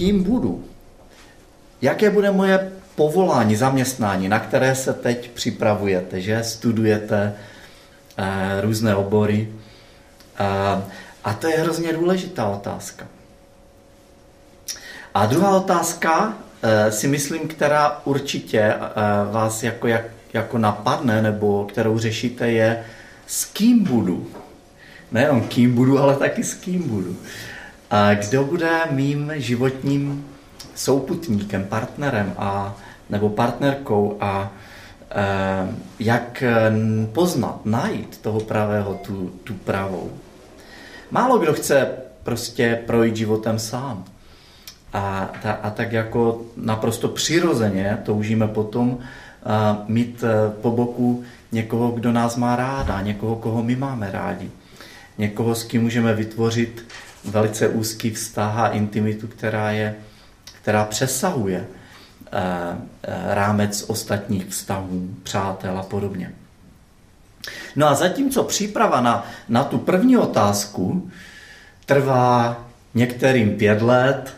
kým budu, jaké bude moje povolání, zaměstnání, na které se teď připravujete, že studujete eh, různé obory. Eh, a to je hrozně důležitá otázka. A druhá otázka, eh, si myslím, která určitě eh, vás jako, jak, jako napadne, nebo kterou řešíte, je, s kým budu. Nejenom kým budu, ale taky s kým budu. A kdo bude mým životním souputníkem, partnerem a, nebo partnerkou a e, jak poznat, najít toho pravého, tu, tu pravou. Málo kdo chce prostě projít životem sám. A, ta, a tak jako naprosto přirozeně toužíme potom a, mít e, po boku někoho, kdo nás má ráda, někoho, koho my máme rádi. Někoho, s kým můžeme vytvořit velice úzký vztah a intimitu, která, je, která přesahuje e, e, rámec ostatních vztahů, přátel a podobně. No a zatímco příprava na, na tu první otázku trvá některým pět let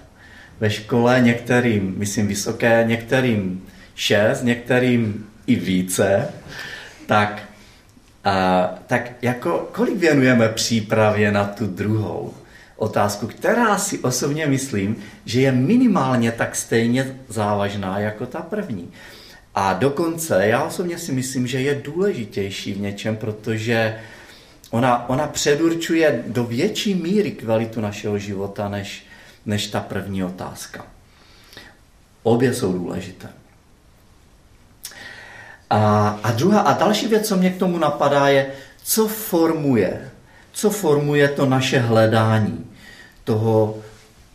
ve škole, některým, myslím, vysoké, některým šest, některým i více, tak, a, tak jako kolik věnujeme přípravě na tu druhou otázku, která si osobně myslím, že je minimálně tak stejně závažná jako ta první. A dokonce já osobně si myslím, že je důležitější v něčem, protože ona, ona předurčuje do větší míry kvalitu našeho života než, než ta první otázka. Obě jsou důležité. A, a druhá a další věc, co mě k tomu napadá, je, co formuje, co formuje to naše hledání toho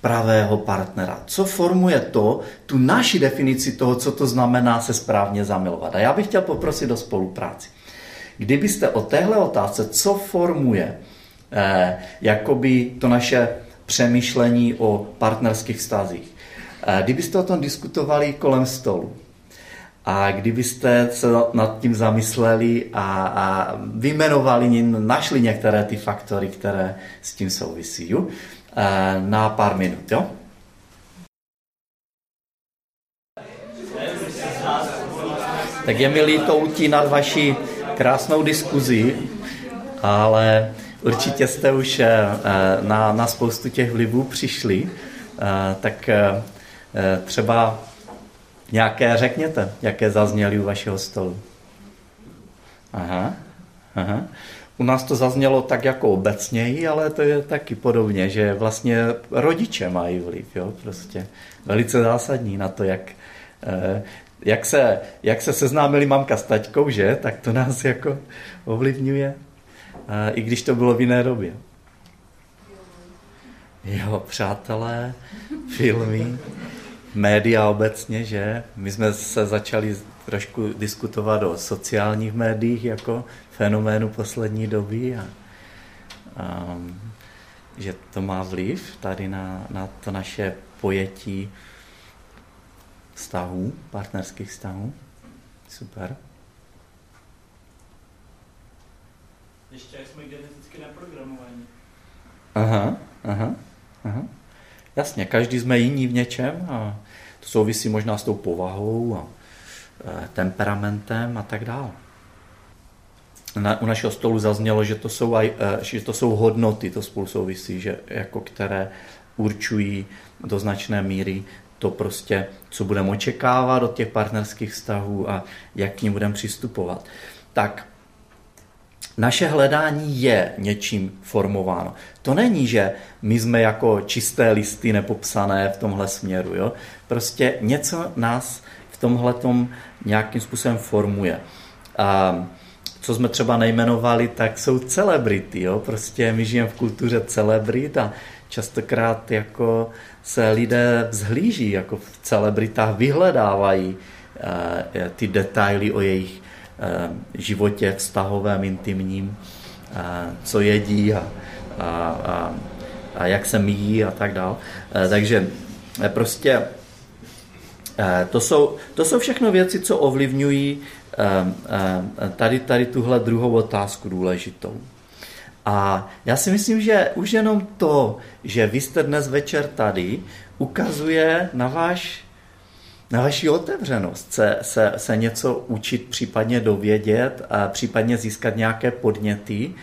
pravého partnera. Co formuje to, tu naši definici toho, co to znamená se správně zamilovat. A já bych chtěl poprosit o spolupráci. Kdybyste o téhle otázce, co formuje eh, jakoby to naše přemýšlení o partnerských vztazích, eh, kdybyste o tom diskutovali kolem stolu, a kdybyste se nad tím zamysleli a, a vymenovali, našli některé ty faktory, které s tím souvisí. Eh, na pár minut, jo? Tak je mi líto utínat vaši krásnou diskuzi, ale určitě jste už eh, na, na spoustu těch vlivů přišli, eh, tak třeba nějaké řekněte, jaké zazněly u vašeho stolu. Aha, aha. U nás to zaznělo tak jako obecněji, ale to je taky podobně, že vlastně rodiče mají vliv, jo, prostě velice zásadní na to, jak, eh, jak, se, jak se seznámili mamka s taťkou, že, tak to nás jako ovlivňuje, i když to bylo v jiné době. Jo, přátelé, filmy, média obecně, že? My jsme se začali trošku diskutovat o sociálních médiích jako fenoménu poslední doby a, a že to má vliv tady na, na to naše pojetí vztahů, partnerských vztahů. Super. Ještě jsme geneticky naprogramovaní. Aha, aha, aha. Jasně, každý jsme jiní v něčem a to souvisí možná s tou povahou a e, temperamentem a tak dále. Na, u našeho stolu zaznělo, že to, jsou aj, e, že to jsou hodnoty, to spolu souvisí, že jako které určují do značné míry to prostě, co budeme očekávat od těch partnerských vztahů a jak k ním budeme přistupovat. Tak naše hledání je něčím formováno. To není, že my jsme jako čisté listy nepopsané v tomhle směru. Jo? Prostě něco nás v tomhle nějakým způsobem formuje. A co jsme třeba nejmenovali, tak jsou celebrity. Jo? Prostě my žijeme v kultuře celebrit a častokrát jako se lidé vzhlíží, jako v celebritách vyhledávají uh, ty detaily o jejich uh, životě vztahovém, intimním, uh, co jedí a, a, a, a jak se míjí a tak dále. Takže prostě to jsou, to jsou všechno věci, co ovlivňují tady, tady tuhle druhou otázku důležitou. A já si myslím, že už jenom to, že vy jste dnes večer tady, ukazuje na váš na vaši otevřenost se, se, se něco učit, případně dovědět, a případně získat nějaké podněty.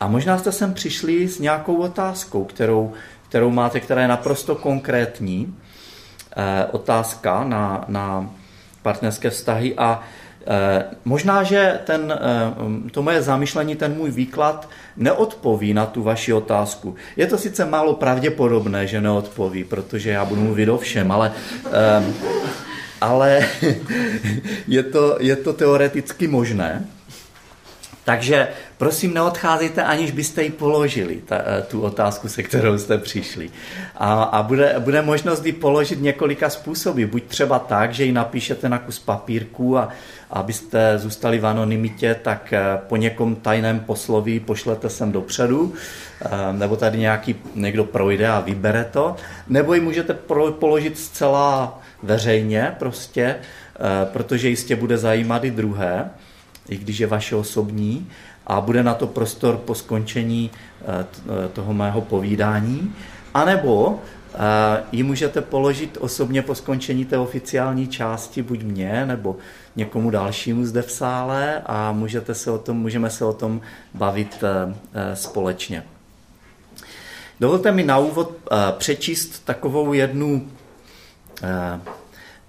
A možná jste sem přišli s nějakou otázkou, kterou, kterou máte, která je naprosto konkrétní. Eh, otázka na, na partnerské vztahy a možná, že ten, eh, to moje zamýšlení, ten můj výklad neodpoví na tu vaši otázku. Je to sice málo pravděpodobné, že neodpoví, protože já budu mluvit o všem, ale, eh, ale je, to, je to teoreticky možné. Takže prosím, neodcházejte, aniž byste ji položili, ta, eh, tu otázku, se kterou jste přišli. A, a bude, bude možnost ji položit několika způsoby. Buď třeba tak, že ji napíšete na kus papírku a abyste zůstali v anonymitě, tak eh, po někom tajném posloví pošlete sem dopředu, eh, nebo tady nějaký někdo projde a vybere to, nebo ji můžete položit zcela veřejně prostě, protože jistě bude zajímat i druhé i když je vaše osobní, a bude na to prostor po skončení eh, eh, toho mého povídání, anebo eh, ji můžete položit osobně po skončení té oficiální části, buď mě, nebo někomu dalšímu zde v sále a můžete se o tom, můžeme se o tom bavit společně. Dovolte mi na úvod přečíst takovou jednu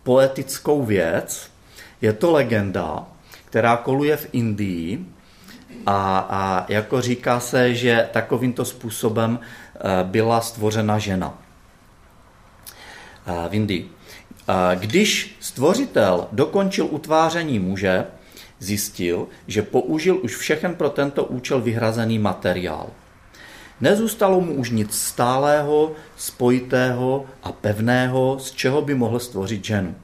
poetickou věc. Je to legenda, která koluje v Indii a, a jako říká se, že takovýmto způsobem eh, byla stvořena žena eh, v Indii. Eh, když stvořitel dokončil utváření muže, zjistil, že použil už všechen pro tento účel vyhrazený materiál. Nezůstalo mu už nic stálého, spojitého a pevného, z čeho by mohl stvořit ženu.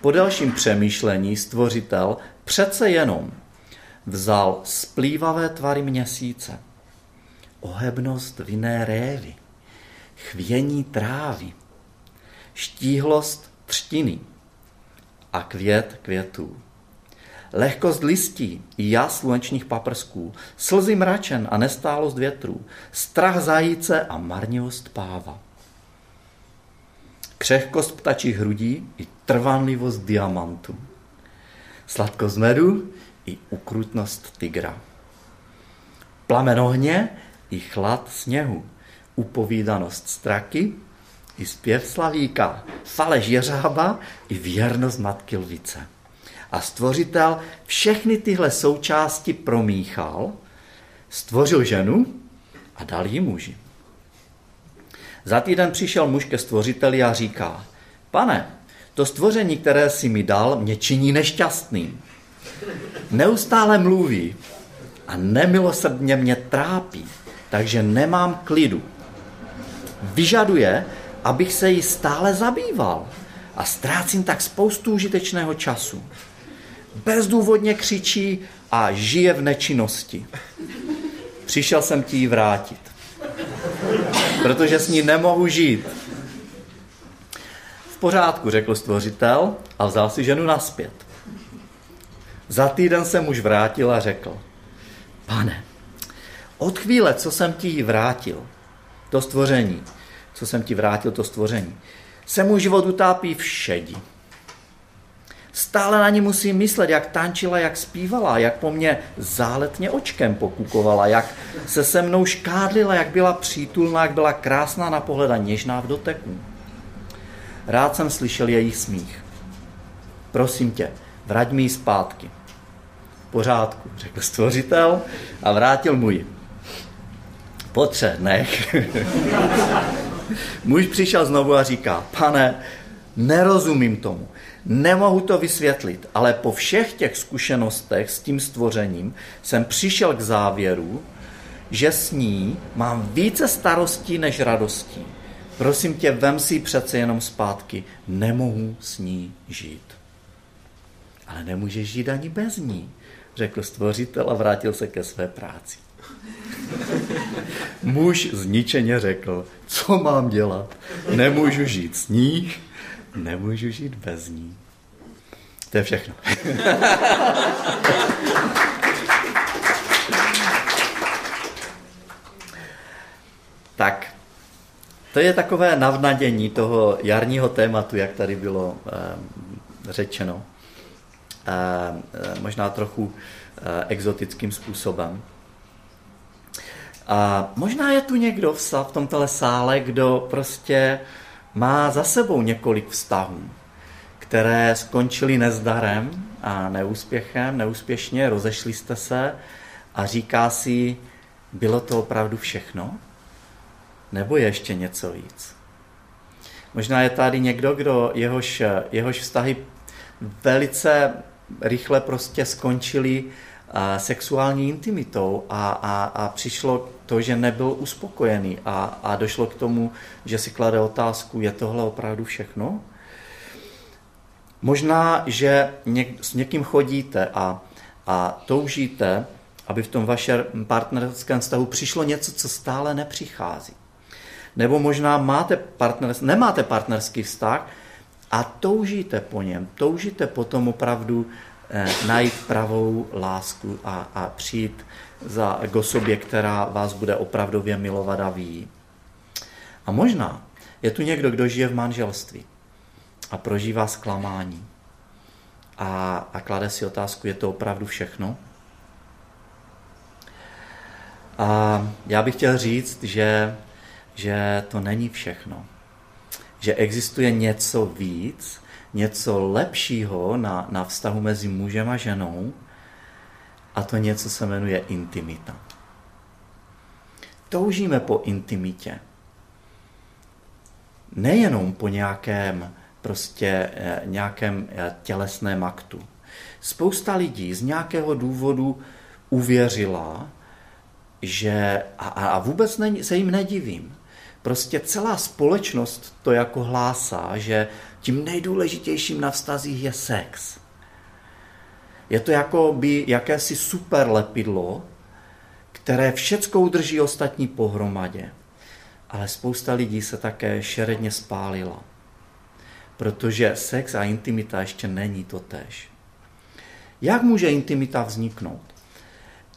Po dalším přemýšlení stvořitel přece jenom vzal splývavé tvary měsíce, ohebnost vinné révy, chvění trávy, štíhlost třtiny a květ květů. Lehkost listí jas slunečních paprsků, slzy mračen a nestálost větrů, strach zajíce a marnivost páva. Křehkost ptačích hrudí i trvanlivost diamantu sladkost medu i ukrutnost tygra. Plamen ohně i chlad sněhu, upovídanost straky i zpěv slavíka, faleš jeřába i věrnost matky lvice. A stvořitel všechny tyhle součásti promíchal, stvořil ženu a dal jí muži. Za týden přišel muž ke stvořiteli a říká, pane, to stvoření, které si mi dal, mě činí nešťastným. Neustále mluví a nemilosrdně mě trápí, takže nemám klidu. Vyžaduje, abych se jí stále zabýval a ztrácím tak spoustu užitečného času. Bezdůvodně křičí a žije v nečinnosti. Přišel jsem ti ji vrátit, protože s ní nemohu žít pořádku, řekl stvořitel a vzal si ženu naspět. Za týden se muž vrátil a řekl, pane, od chvíle, co jsem ti vrátil, to stvoření, co jsem ti vrátil, to stvoření, se můj život utápí v šedi. Stále na ní musím myslet, jak tančila, jak zpívala, jak po mně záletně očkem pokukovala, jak se se mnou škádlila, jak byla přítulná, jak byla krásná na pohled a něžná v doteku. Rád jsem slyšel jejich smích. Prosím tě, vrať mi ji zpátky. Pořádku, řekl stvořitel a vrátil mu ji. Po třech dnech muž přišel znovu a říká, pane, nerozumím tomu, nemohu to vysvětlit, ale po všech těch zkušenostech s tím stvořením jsem přišel k závěru, že s ní mám více starostí než radostí. Prosím tě, vem si ji přece jenom zpátky. Nemohu s ní žít. Ale nemůžeš žít ani bez ní, řekl stvořitel a vrátil se ke své práci. Muž zničeně řekl, co mám dělat? Nemůžu žít s ní, nemůžu žít bez ní. To je všechno. tak, to je takové navnadění toho jarního tématu, jak tady bylo e, řečeno. Možná trochu exotickým způsobem. A možná je tu někdo v, v tomto sále, kdo prostě má za sebou několik vztahů, které skončily nezdarem a neúspěchem, neúspěšně, rozešli jste se a říká si, bylo to opravdu všechno? Nebo je ještě něco víc? Možná je tady někdo, kdo jehož, jehož vztahy velice rychle prostě skončili sexuální intimitou a, a, a přišlo to, že nebyl uspokojený a, a došlo k tomu, že si klade otázku, je tohle opravdu všechno? Možná, že něk, s někým chodíte a, a toužíte, aby v tom vašem partnerském vztahu přišlo něco, co stále nepřichází. Nebo možná máte partner, nemáte partnerský vztah a toužíte po něm, toužíte potom opravdu eh, najít pravou lásku a, a přijít za, k osobě, která vás bude opravdově milovat a ví. A možná je tu někdo, kdo žije v manželství a prožívá zklamání a, a klade si otázku, je to opravdu všechno? A já bych chtěl říct, že, že to není všechno. Že existuje něco víc, něco lepšího na, na vztahu mezi mužem a ženou, a to něco se jmenuje intimita. Toužíme po intimitě. Nejenom po nějakém prostě eh, nějakém eh, tělesném aktu. Spousta lidí z nějakého důvodu uvěřila, že a, a vůbec ne, se jim nedivím. Prostě celá společnost to jako hlásá, že tím nejdůležitějším na vztazích je sex. Je to jako by jakési super lepidlo, které všecko udrží ostatní pohromadě. Ale spousta lidí se také šeredně spálila. Protože sex a intimita ještě není to tež. Jak může intimita vzniknout?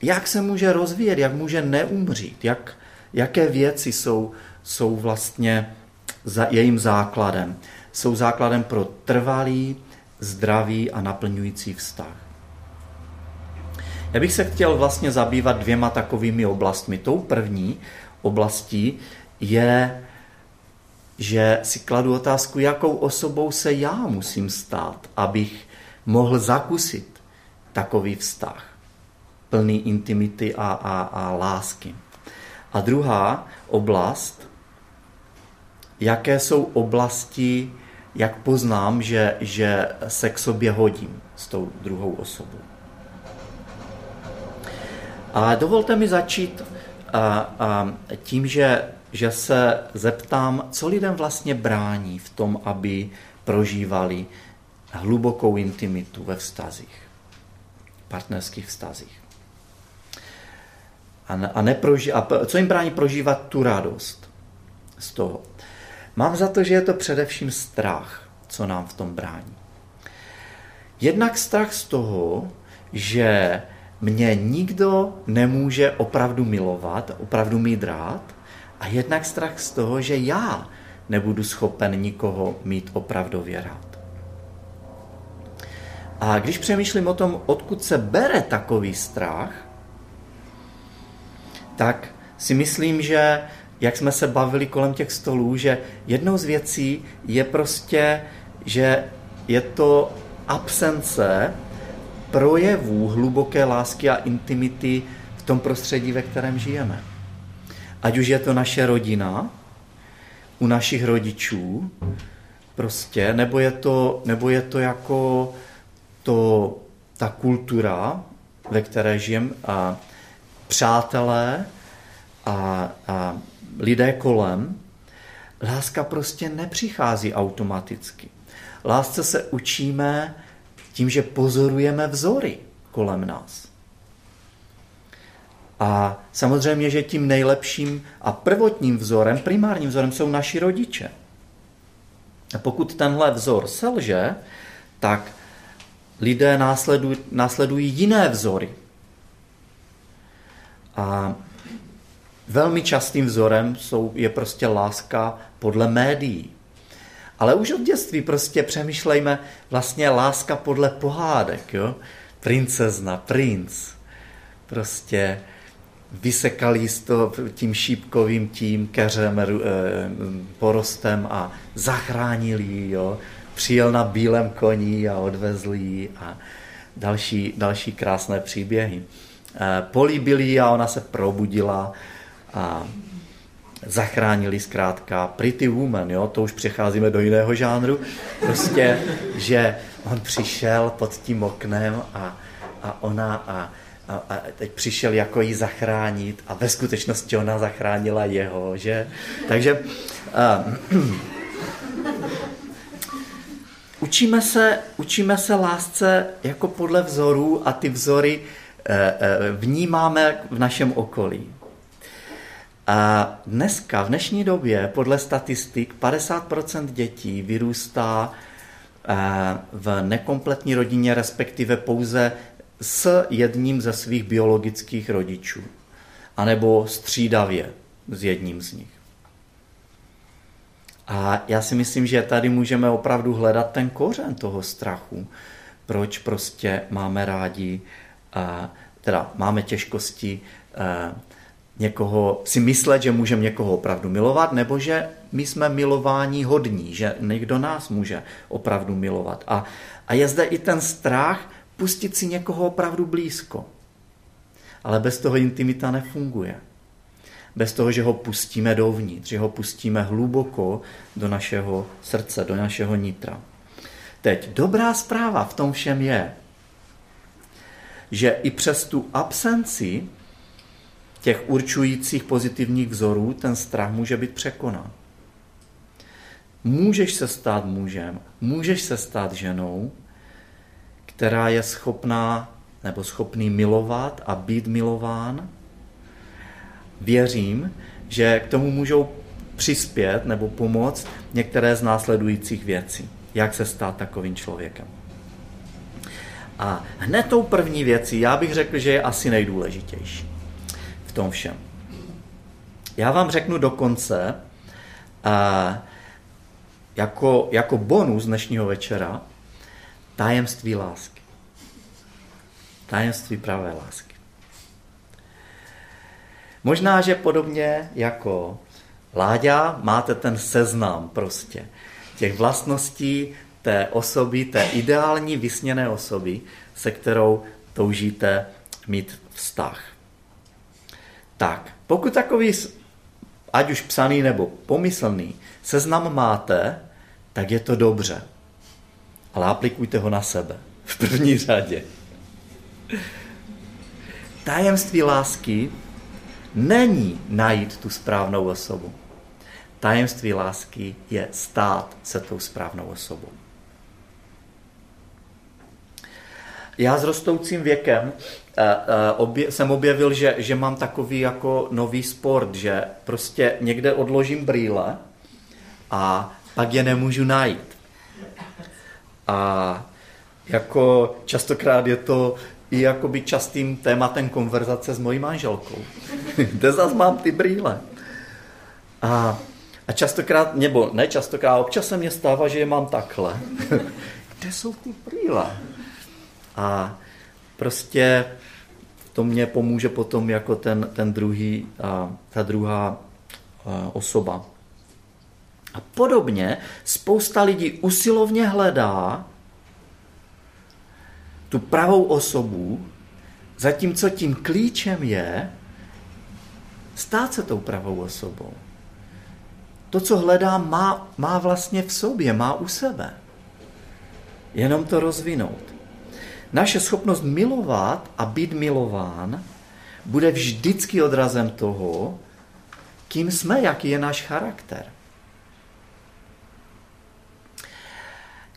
Jak se může rozvíjet? Jak může neumřít? Jak, jaké věci jsou, jsou vlastně za jejím základem? Jsou základem pro trvalý, zdravý a naplňující vztah. Já bych se chtěl vlastně zabývat dvěma takovými oblastmi. Tou první oblastí je, že si kladu otázku, jakou osobou se já musím stát, abych mohl zakusit takový vztah, plný intimity a, a, a lásky. A druhá oblast, jaké jsou oblasti, jak poznám, že, že se k sobě hodím s tou druhou osobou. A dovolte mi začít a, a, tím, že, že se zeptám, co lidem vlastně brání v tom, aby prožívali hlubokou intimitu ve vztazích, partnerských vztazích. A, a, neproži, a co jim brání prožívat tu radost z toho? Mám za to, že je to především strach, co nám v tom brání. Jednak strach z toho, že mě nikdo nemůže opravdu milovat, opravdu mít rád a jednak strach z toho, že já nebudu schopen nikoho mít opravdově rád. A když přemýšlím o tom, odkud se bere takový strach, tak si myslím, že jak jsme se bavili kolem těch stolů, že jednou z věcí je prostě, že je to absence projevů hluboké lásky a intimity v tom prostředí, ve kterém žijeme. Ať už je to naše rodina, u našich rodičů, prostě, nebo je to, nebo je to jako to, ta kultura, ve které žijeme, a přátelé a, a lidé kolem, láska prostě nepřichází automaticky. Lásce se učíme tím, že pozorujeme vzory kolem nás. A samozřejmě, že tím nejlepším a prvotním vzorem, primárním vzorem jsou naši rodiče. A pokud tenhle vzor selže, tak lidé následují, následují jiné vzory. A velmi častým vzorem jsou, je prostě láska podle médií. Ale už od dětství prostě přemýšlejme vlastně láska podle pohádek, jo? Princezna, princ, prostě vysekali to tím šípkovým tím keřem, eh, porostem a zachránili ji, jo? Přijel na bílém koni a odvezli ji a další, další krásné příběhy. Eh, políbili a ona se probudila a zachránili zkrátka Pretty Woman, jo? to už přecházíme do jiného žánru, prostě, že on přišel pod tím oknem a, a ona a, a, a teď přišel jako jí zachránit a ve skutečnosti ona zachránila jeho, že? Takže a, učíme, se, učíme se lásce jako podle vzorů a ty vzory e, e, vnímáme v našem okolí. A dneska, v dnešní době, podle statistik, 50% dětí vyrůstá eh, v nekompletní rodině, respektive pouze s jedním ze svých biologických rodičů. anebo střídavě s jedním z nich. A já si myslím, že tady můžeme opravdu hledat ten kořen toho strachu, proč prostě máme rádi, eh, teda máme těžkosti eh, někoho, si myslet, že můžeme někoho opravdu milovat, nebo že my jsme milování hodní, že někdo nás může opravdu milovat. A, a je zde i ten strach pustit si někoho opravdu blízko. Ale bez toho intimita nefunguje. Bez toho, že ho pustíme dovnitř, že ho pustíme hluboko do našeho srdce, do našeho nitra. Teď, dobrá zpráva v tom všem je, že i přes tu absenci těch určujících pozitivních vzorů ten strach může být překonán. Můžeš se stát mužem, můžeš se stát ženou, která je schopná nebo schopný milovat a být milován. Věřím, že k tomu můžou přispět nebo pomoct některé z následujících věcí. Jak se stát takovým člověkem. A hned tou první věcí, já bych řekl, že je asi nejdůležitější tom všem. Já vám řeknu dokonce, a jako, jako bonus dnešního večera, tajemství lásky. Tajemství pravé lásky. Možná, že podobně jako Láďa máte ten seznam prostě těch vlastností té osoby, té ideální vysněné osoby, se kterou toužíte mít vztah. Tak, pokud takový, ať už psaný nebo pomyslný, seznam máte, tak je to dobře. Ale aplikujte ho na sebe. V první řadě. Tajemství lásky není najít tu správnou osobu. Tajemství lásky je stát se tou správnou osobou. Já s rostoucím věkem Eh, eh, obje, jsem objevil, že, že mám takový jako nový sport, že prostě někde odložím brýle a pak je nemůžu najít. A jako častokrát je to i jakoby častým tématem konverzace s mojí manželkou. Kde zas mám ty brýle? A, a častokrát, nebo ne častokrát, občas se mě stává, že je mám takhle. Kde jsou ty brýle? A prostě to mě pomůže potom jako ten, ten druhý, ta druhá osoba. A podobně spousta lidí usilovně hledá tu pravou osobu, zatímco tím klíčem je stát se tou pravou osobou. To, co hledá, má, má vlastně v sobě, má u sebe. Jenom to rozvinout. Naše schopnost milovat a být milován bude vždycky odrazem toho, kým jsme, jaký je náš charakter.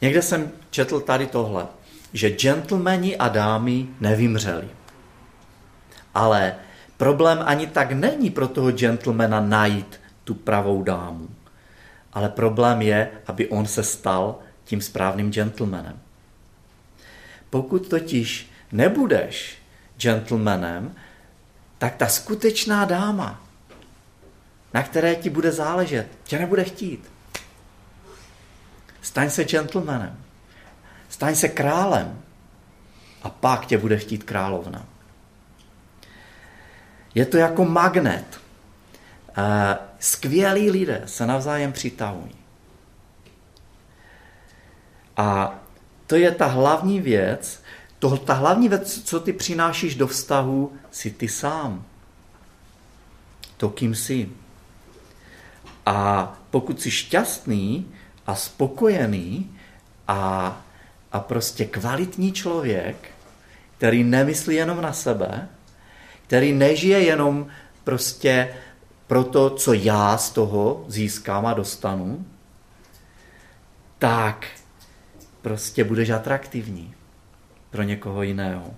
Někde jsem četl tady tohle, že gentlemani a dámy nevymřeli. Ale problém ani tak není pro toho gentlemana najít tu pravou dámu. Ale problém je, aby on se stal tím správným gentlemanem. Pokud totiž nebudeš gentlemanem, tak ta skutečná dáma na které ti bude záležet, tě nebude chtít. Staň se gentlemanem. Staň se králem. A pak tě bude chtít královna. Je to jako magnet. Skvělí lidé se navzájem přitahují. A to je ta hlavní věc, to, ta hlavní věc, co ty přinášíš do vztahu, si ty sám. To, kým jsi. A pokud jsi šťastný a spokojený a, a prostě kvalitní člověk, který nemyslí jenom na sebe, který nežije jenom prostě pro to, co já z toho získám a dostanu, tak prostě budeš atraktivní pro někoho jiného.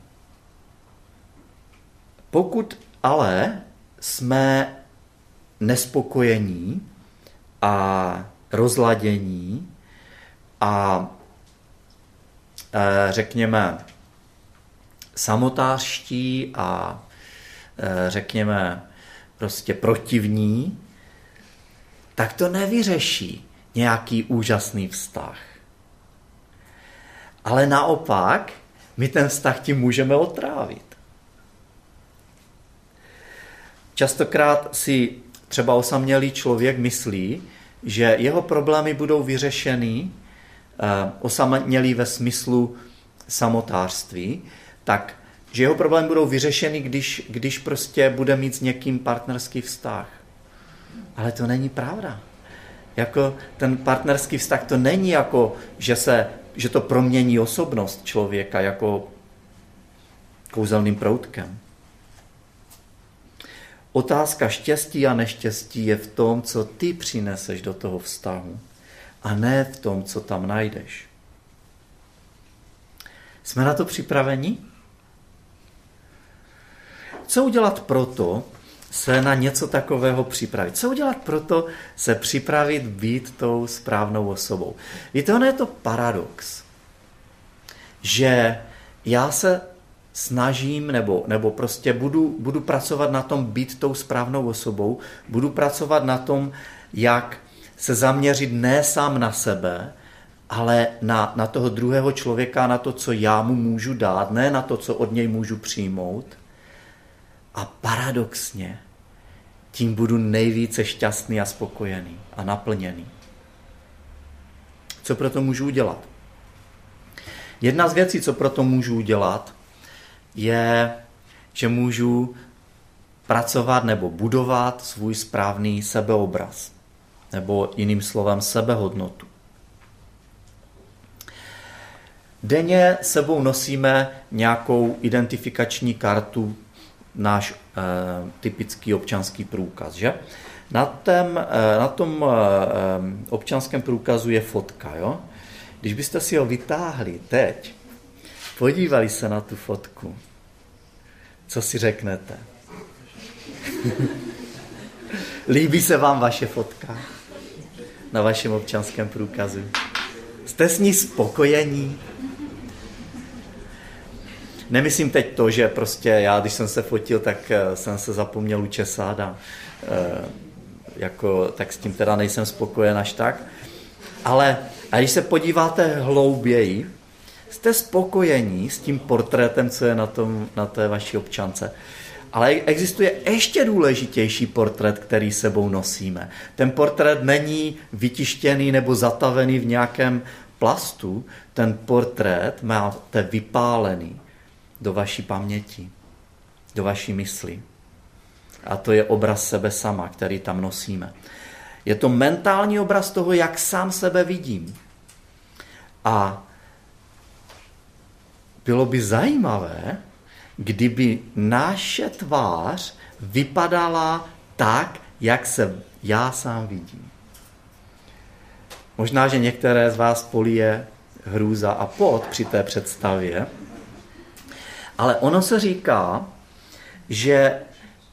Pokud ale jsme nespokojení a rozladění a e, řekněme samotářští a e, řekněme prostě protivní, tak to nevyřeší nějaký úžasný vztah. Ale naopak, my ten vztah tím můžeme otrávit. Častokrát si třeba osamělý člověk myslí, že jeho problémy budou vyřešeny eh, osamělý ve smyslu samotářství, tak že jeho problémy budou vyřešeny, když, když prostě bude mít s někým partnerský vztah. Ale to není pravda. Jako ten partnerský vztah to není jako, že, se, že to promění osobnost člověka jako kouzelným proutkem. Otázka štěstí a neštěstí je v tom, co ty přineseš do toho vztahu a ne v tom, co tam najdeš. Jsme na to připraveni? Co udělat proto, se na něco takového připravit? Co udělat proto, se připravit být tou správnou osobou? Víte, ono je to paradox, že já se snažím nebo, nebo prostě budu, budu pracovat na tom být tou správnou osobou, budu pracovat na tom, jak se zaměřit ne sám na sebe, ale na, na toho druhého člověka, na to, co já mu můžu dát, ne na to, co od něj můžu přijmout. A paradoxně tím budu nejvíce šťastný a spokojený a naplněný. Co proto můžu udělat? Jedna z věcí, co proto můžu udělat, je, že můžu pracovat nebo budovat svůj správný sebeobraz, nebo jiným slovem sebehodnotu. Denně sebou nosíme nějakou identifikační kartu, náš e, typický občanský průkaz. Že? Na, tém, e, na tom e, občanském průkazu je fotka. Jo? Když byste si ho vytáhli teď, podívali se na tu fotku, co si řeknete? Líbí se vám vaše fotka na vašem občanském průkazu? Jste s ní spokojení? Nemyslím teď to, že prostě já, když jsem se fotil, tak eh, jsem se zapomněl učesat a e, jako, tak s tím teda nejsem spokojen až tak. Ale a když se podíváte hlouběji, jste spokojení s tím portrétem, co je na, tom, na té vaší občance. Ale existuje ještě důležitější portrét, který sebou nosíme. Ten portrét není vytištěný nebo zatavený v nějakém plastu. Ten portrét máte vypálený do vaší paměti, do vaší mysli. A to je obraz sebe sama, který tam nosíme. Je to mentální obraz toho, jak sám sebe vidím. A bylo by zajímavé, kdyby naše tvář vypadala tak, jak se já sám vidím. Možná, že některé z vás polije hrůza a pot při té představě, ale ono se říká, že,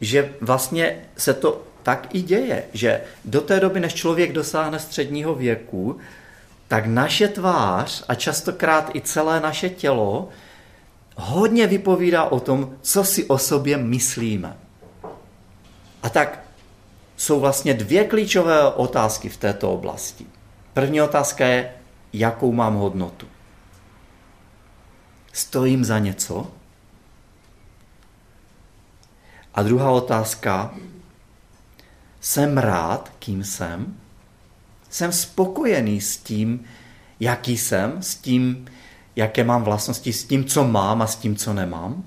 že vlastně se to tak i děje, že do té doby, než člověk dosáhne středního věku, tak naše tvář a častokrát i celé naše tělo hodně vypovídá o tom, co si o sobě myslíme. A tak jsou vlastně dvě klíčové otázky v této oblasti. První otázka je, jakou mám hodnotu. Stojím za něco? A druhá otázka, jsem rád, kým jsem? Jsem spokojený s tím, jaký jsem, s tím, jaké mám vlastnosti, s tím, co mám a s tím, co nemám?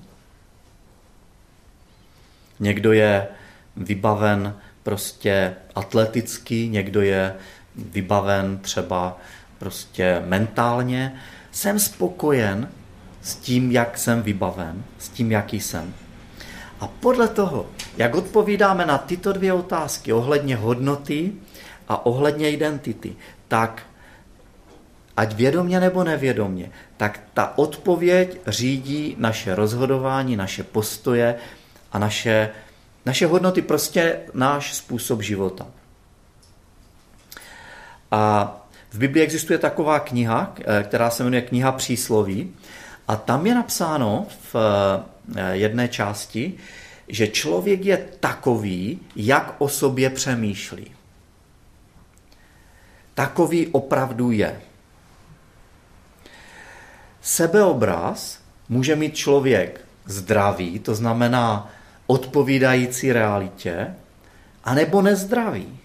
Někdo je vybaven prostě atleticky, někdo je vybaven třeba prostě mentálně. Jsem spokojen s tím, jak jsem vybaven, s tím, jaký jsem. A podle toho, jak odpovídáme na tyto dvě otázky ohledně hodnoty a ohledně identity, tak ať vědomě nebo nevědomě, tak ta odpověď řídí naše rozhodování, naše postoje a naše, naše hodnoty, prostě náš způsob života. A v Biblii existuje taková kniha, která se jmenuje Kniha přísloví a tam je napsáno v eh, jedné části, že člověk je takový, jak o sobě přemýšlí. Takový opravdu je. Sebeobraz může mít člověk zdravý, to znamená odpovídající realitě, anebo nezdravý.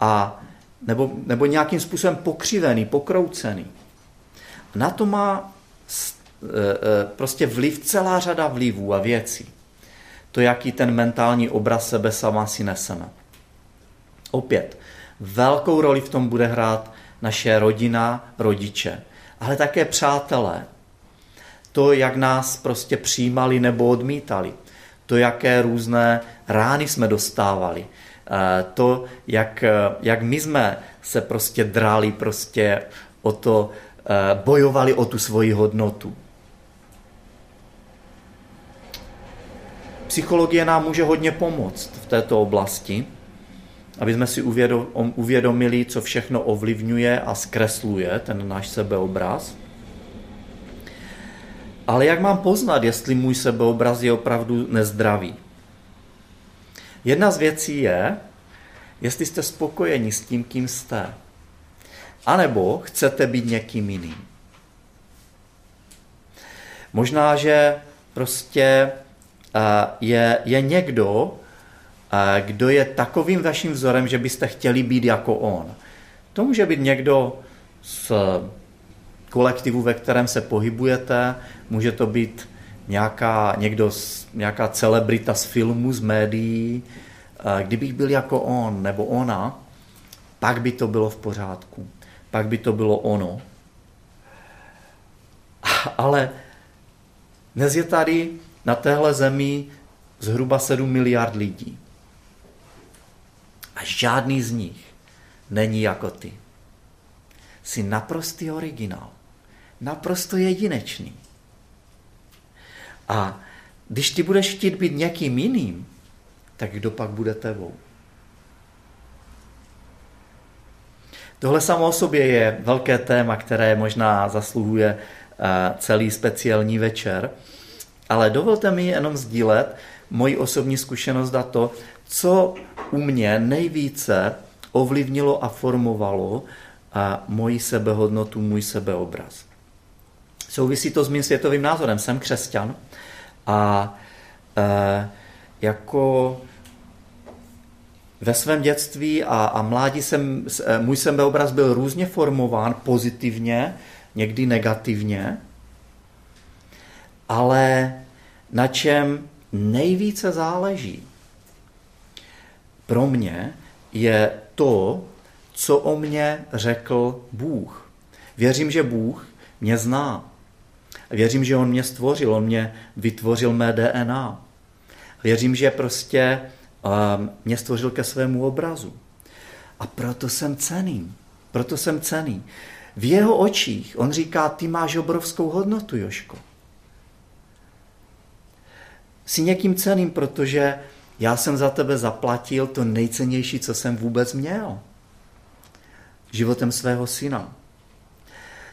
A nebo, nebo nějakým způsobem pokřivený, pokroucený. Na to má prostě vliv celá řada vlivů a věcí. To, jaký ten mentální obraz sebe sama si neseme. Opět, velkou roli v tom bude hrát naše rodina, rodiče, ale také přátelé. To, jak nás prostě přijímali nebo odmítali. To, jaké různé rány jsme dostávali. Eh, to, jak, jak my jsme se prostě dráli prostě o to, eh, bojovali o tu svoji hodnotu. Psychologie nám může hodně pomoct v této oblasti, aby jsme si uvědomili, co všechno ovlivňuje a zkresluje ten náš sebeobraz. Ale jak mám poznat, jestli můj sebeobraz je opravdu nezdravý? Jedna z věcí je, jestli jste spokojeni s tím, kým jste. A nebo chcete být někým jiným. Možná, že prostě je, je někdo, kdo je takovým vaším vzorem, že byste chtěli být jako on. To může být někdo z kolektivu, ve kterém se pohybujete, může to být nějaká, někdo, nějaká celebrita z filmu, z médií, kdybych byl jako on nebo ona, pak by to bylo v pořádku. Pak by to bylo ono. Ale dnes je tady na téhle zemi zhruba 7 miliard lidí. A žádný z nich není jako ty. Jsi naprostý originál. Naprosto jedinečný. A když ty budeš chtít být někým jiným, tak kdo pak bude tebou? Tohle samo o sobě je velké téma, které možná zasluhuje eh, celý speciální večer, ale dovolte mi jenom sdílet moji osobní zkušenost a to, co u mě nejvíce ovlivnilo a formovalo a moji sebehodnotu, můj sebeobraz. Souvisí to s mým světovým názorem. Jsem křesťan a e, jako ve svém dětství a, a mládí jsem, e, můj sebeobraz byl různě formován pozitivně, někdy negativně, ale na čem nejvíce záleží pro mě je to, co o mě řekl Bůh. Věřím, že Bůh mě zná. Věřím, že on mě stvořil, on mě vytvořil mé DNA. Věřím, že prostě um, mě stvořil ke svému obrazu. A proto jsem cený. Proto jsem cený. V jeho očích on říká, ty máš obrovskou hodnotu, Joško. Jsi někým ceným, protože já jsem za tebe zaplatil to nejcennější, co jsem vůbec měl. Životem svého syna.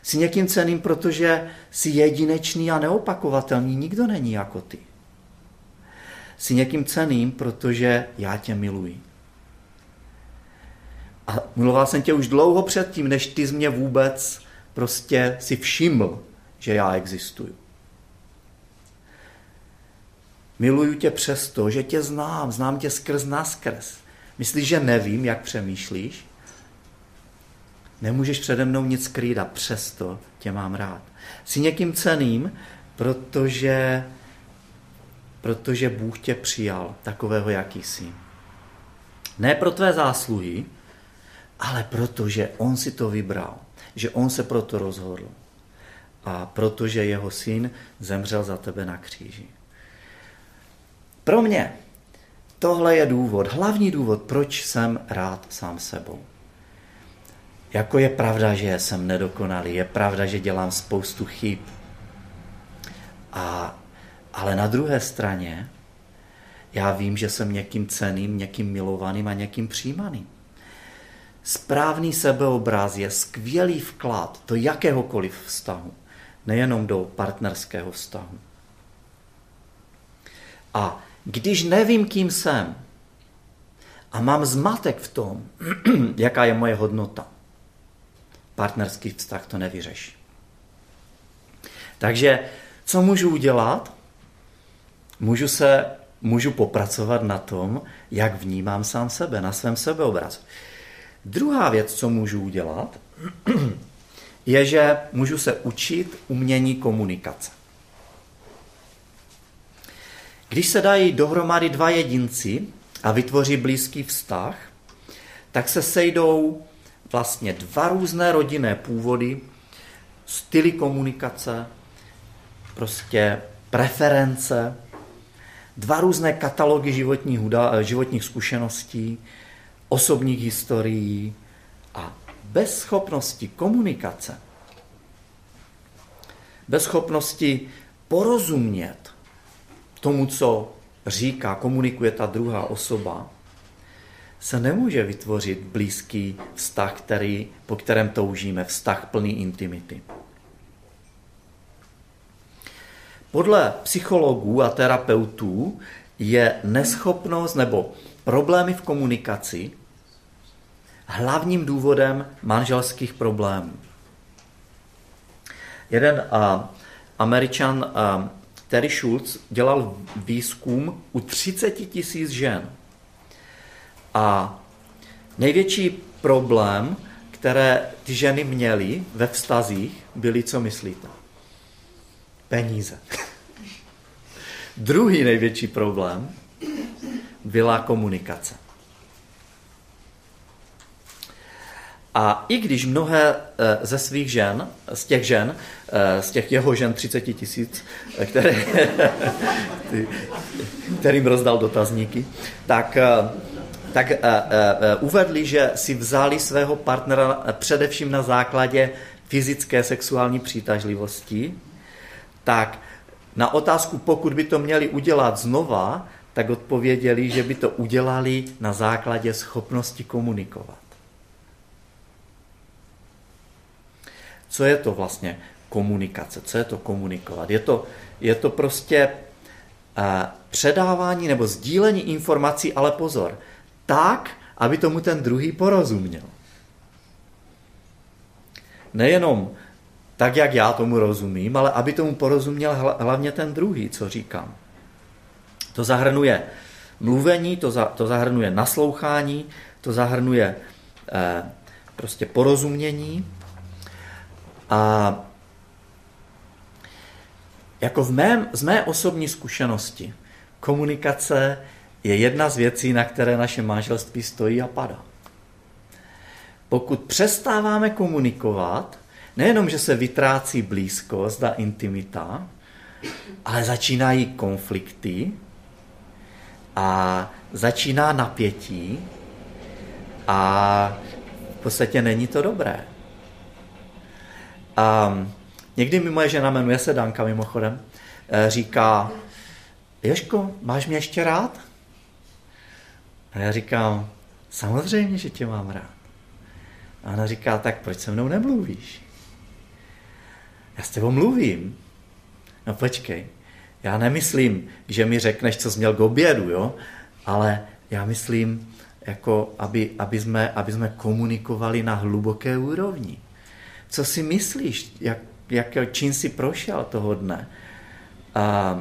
Jsi někým ceným, protože jsi jedinečný a neopakovatelný. Nikdo není jako ty. Jsi někým ceným, protože já tě miluji. A miloval jsem tě už dlouho předtím, než ty z mě vůbec prostě si všiml, že já existuju. Miluju tě přesto, že tě znám, znám tě skrz naskrz. Myslíš, že nevím, jak přemýšlíš? Nemůžeš přede mnou nic skrýt a přesto tě mám rád. Jsi někým ceným, protože, protože Bůh tě přijal takového, jaký jsi. Ne pro tvé zásluhy, ale protože On si to vybral, že On se proto rozhodl a protože jeho syn zemřel za tebe na kříži. Pro mě tohle je důvod, hlavní důvod, proč jsem rád sám sebou. Jako je pravda, že jsem nedokonalý, je pravda, že dělám spoustu chyb. A, ale na druhé straně já vím, že jsem někým ceným, někým milovaným a někým přijímaným. Správný sebeobraz je skvělý vklad do jakéhokoliv vztahu, nejenom do partnerského vztahu. A když nevím, kým jsem a mám zmatek v tom, jaká je moje hodnota, partnerský vztah to nevyřeší. Takže co můžu udělat? Můžu se můžu popracovat na tom, jak vnímám sám sebe, na svém sebeobrazu. Druhá věc, co můžu udělat, je, že můžu se učit umění komunikace. Když se dají dohromady dva jedinci a vytvoří blízký vztah, tak se sejdou vlastně dva různé rodinné původy, styly komunikace, prostě preference, dva různé katalogy životních, životních zkušeností, osobních historií a bez schopnosti komunikace, bez schopnosti porozumět tomu, co říká, komunikuje ta druhá osoba, se nemůže vytvořit blízký vztah, který, po kterém toužíme, vztah plný intimity. Podle psychologů a terapeutů je neschopnost nebo problémy v komunikaci hlavním důvodem manželských problémů. Jeden uh, američan uh, Terry Schultz dělal výzkum u 30 tisíc žen. A největší problém, které ty ženy měly ve vztazích, byly, co myslíte? Peníze. Druhý největší problém byla komunikace. A i když mnohé eh, ze svých žen, z těch žen, eh, z těch jeho žen 30 tisíc, eh, které, kterým rozdal dotazníky, tak, tak uvedli, že si vzali svého partnera především na základě fyzické sexuální přitažlivosti, tak na otázku, pokud by to měli udělat znova, tak odpověděli, že by to udělali na základě schopnosti komunikovat. Co je to vlastně komunikace? Co je to komunikovat? Je to, je to prostě uh, předávání nebo sdílení informací, ale pozor, tak, aby tomu ten druhý porozuměl. Nejenom tak, jak já tomu rozumím, ale aby tomu porozuměl hlavně ten druhý, co říkám. To zahrnuje mluvení, to, za, to zahrnuje naslouchání, to zahrnuje eh, prostě porozumění. A jako v mém, z mé osobní zkušenosti, komunikace je jedna z věcí, na které naše manželství stojí a padá. Pokud přestáváme komunikovat, nejenom, že se vytrácí blízkost a intimita, ale začínají konflikty a začíná napětí a v podstatě není to dobré. A někdy mi moje žena, jmenuje se Danka mimochodem, eh, říká, Ježko, máš mě ještě rád? A já říkám, samozřejmě, že tě mám rád. A ona říká, tak proč se mnou nemluvíš? Já s tebou mluvím. No počkej, Já nemyslím, že mi řekneš, co jsi měl k obědu, jo? ale já myslím, jako aby, aby, jsme, aby jsme komunikovali na hluboké úrovni. Co si myslíš, jak, jak, čím jsi prošel toho dne? A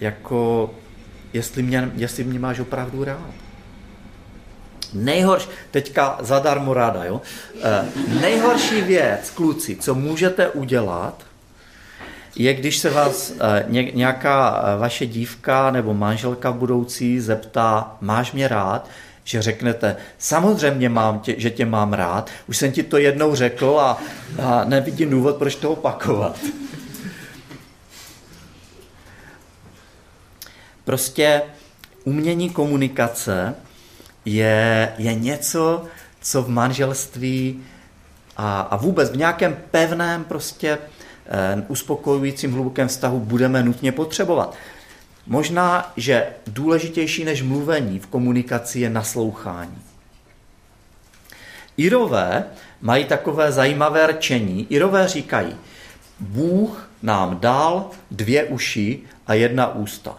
jako, jestli mě, jestli mě máš opravdu rád. Nejhorší, teďka zadarmo ráda, jo? E, nejhorší věc, kluci, co můžete udělat, je, když se vás e, nějaká eh, vaše dívka nebo manželka budoucí zeptá, máš mě rád, že řeknete, samozřejmě mám tě, že tě mám rád, už jsem ti to jednou řekl a, a nevidím důvod, proč to opakovat. Prostě umění komunikace je, je něco, co v manželství a, a vůbec v nějakém pevném prostě eh, uspokojujícím hlubokém vztahu budeme nutně potřebovat. Možná, že důležitější než mluvení v komunikaci je naslouchání. Irové mají takové zajímavé rčení. Irové říkají, Bůh nám dal dvě uši a jedna ústa.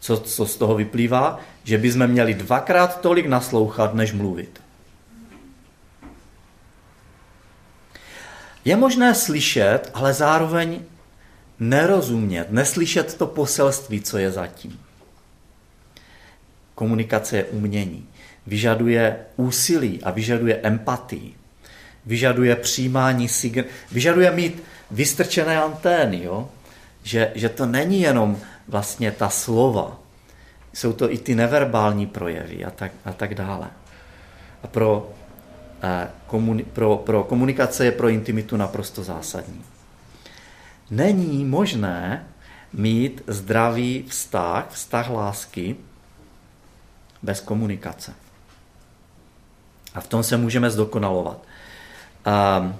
Co, co z toho vyplývá? Že bychom měli dvakrát tolik naslouchat, než mluvit. Je možné slyšet, ale zároveň nerozumět, neslyšet to poselství, co je zatím. Komunikace je umění. Vyžaduje úsilí a vyžaduje empatii. Vyžaduje přijímání signálů. Vyžaduje mít vystrčené antény, jo? Že, že to není jenom vlastně ta slova. Jsou to i ty neverbální projevy a tak, a tak dále. A pro, eh, komuni, pro, pro komunikace je pro intimitu naprosto zásadní. Není možné mít zdravý vztah, vztah lásky, bez komunikace. A v tom se můžeme zdokonalovat. Um,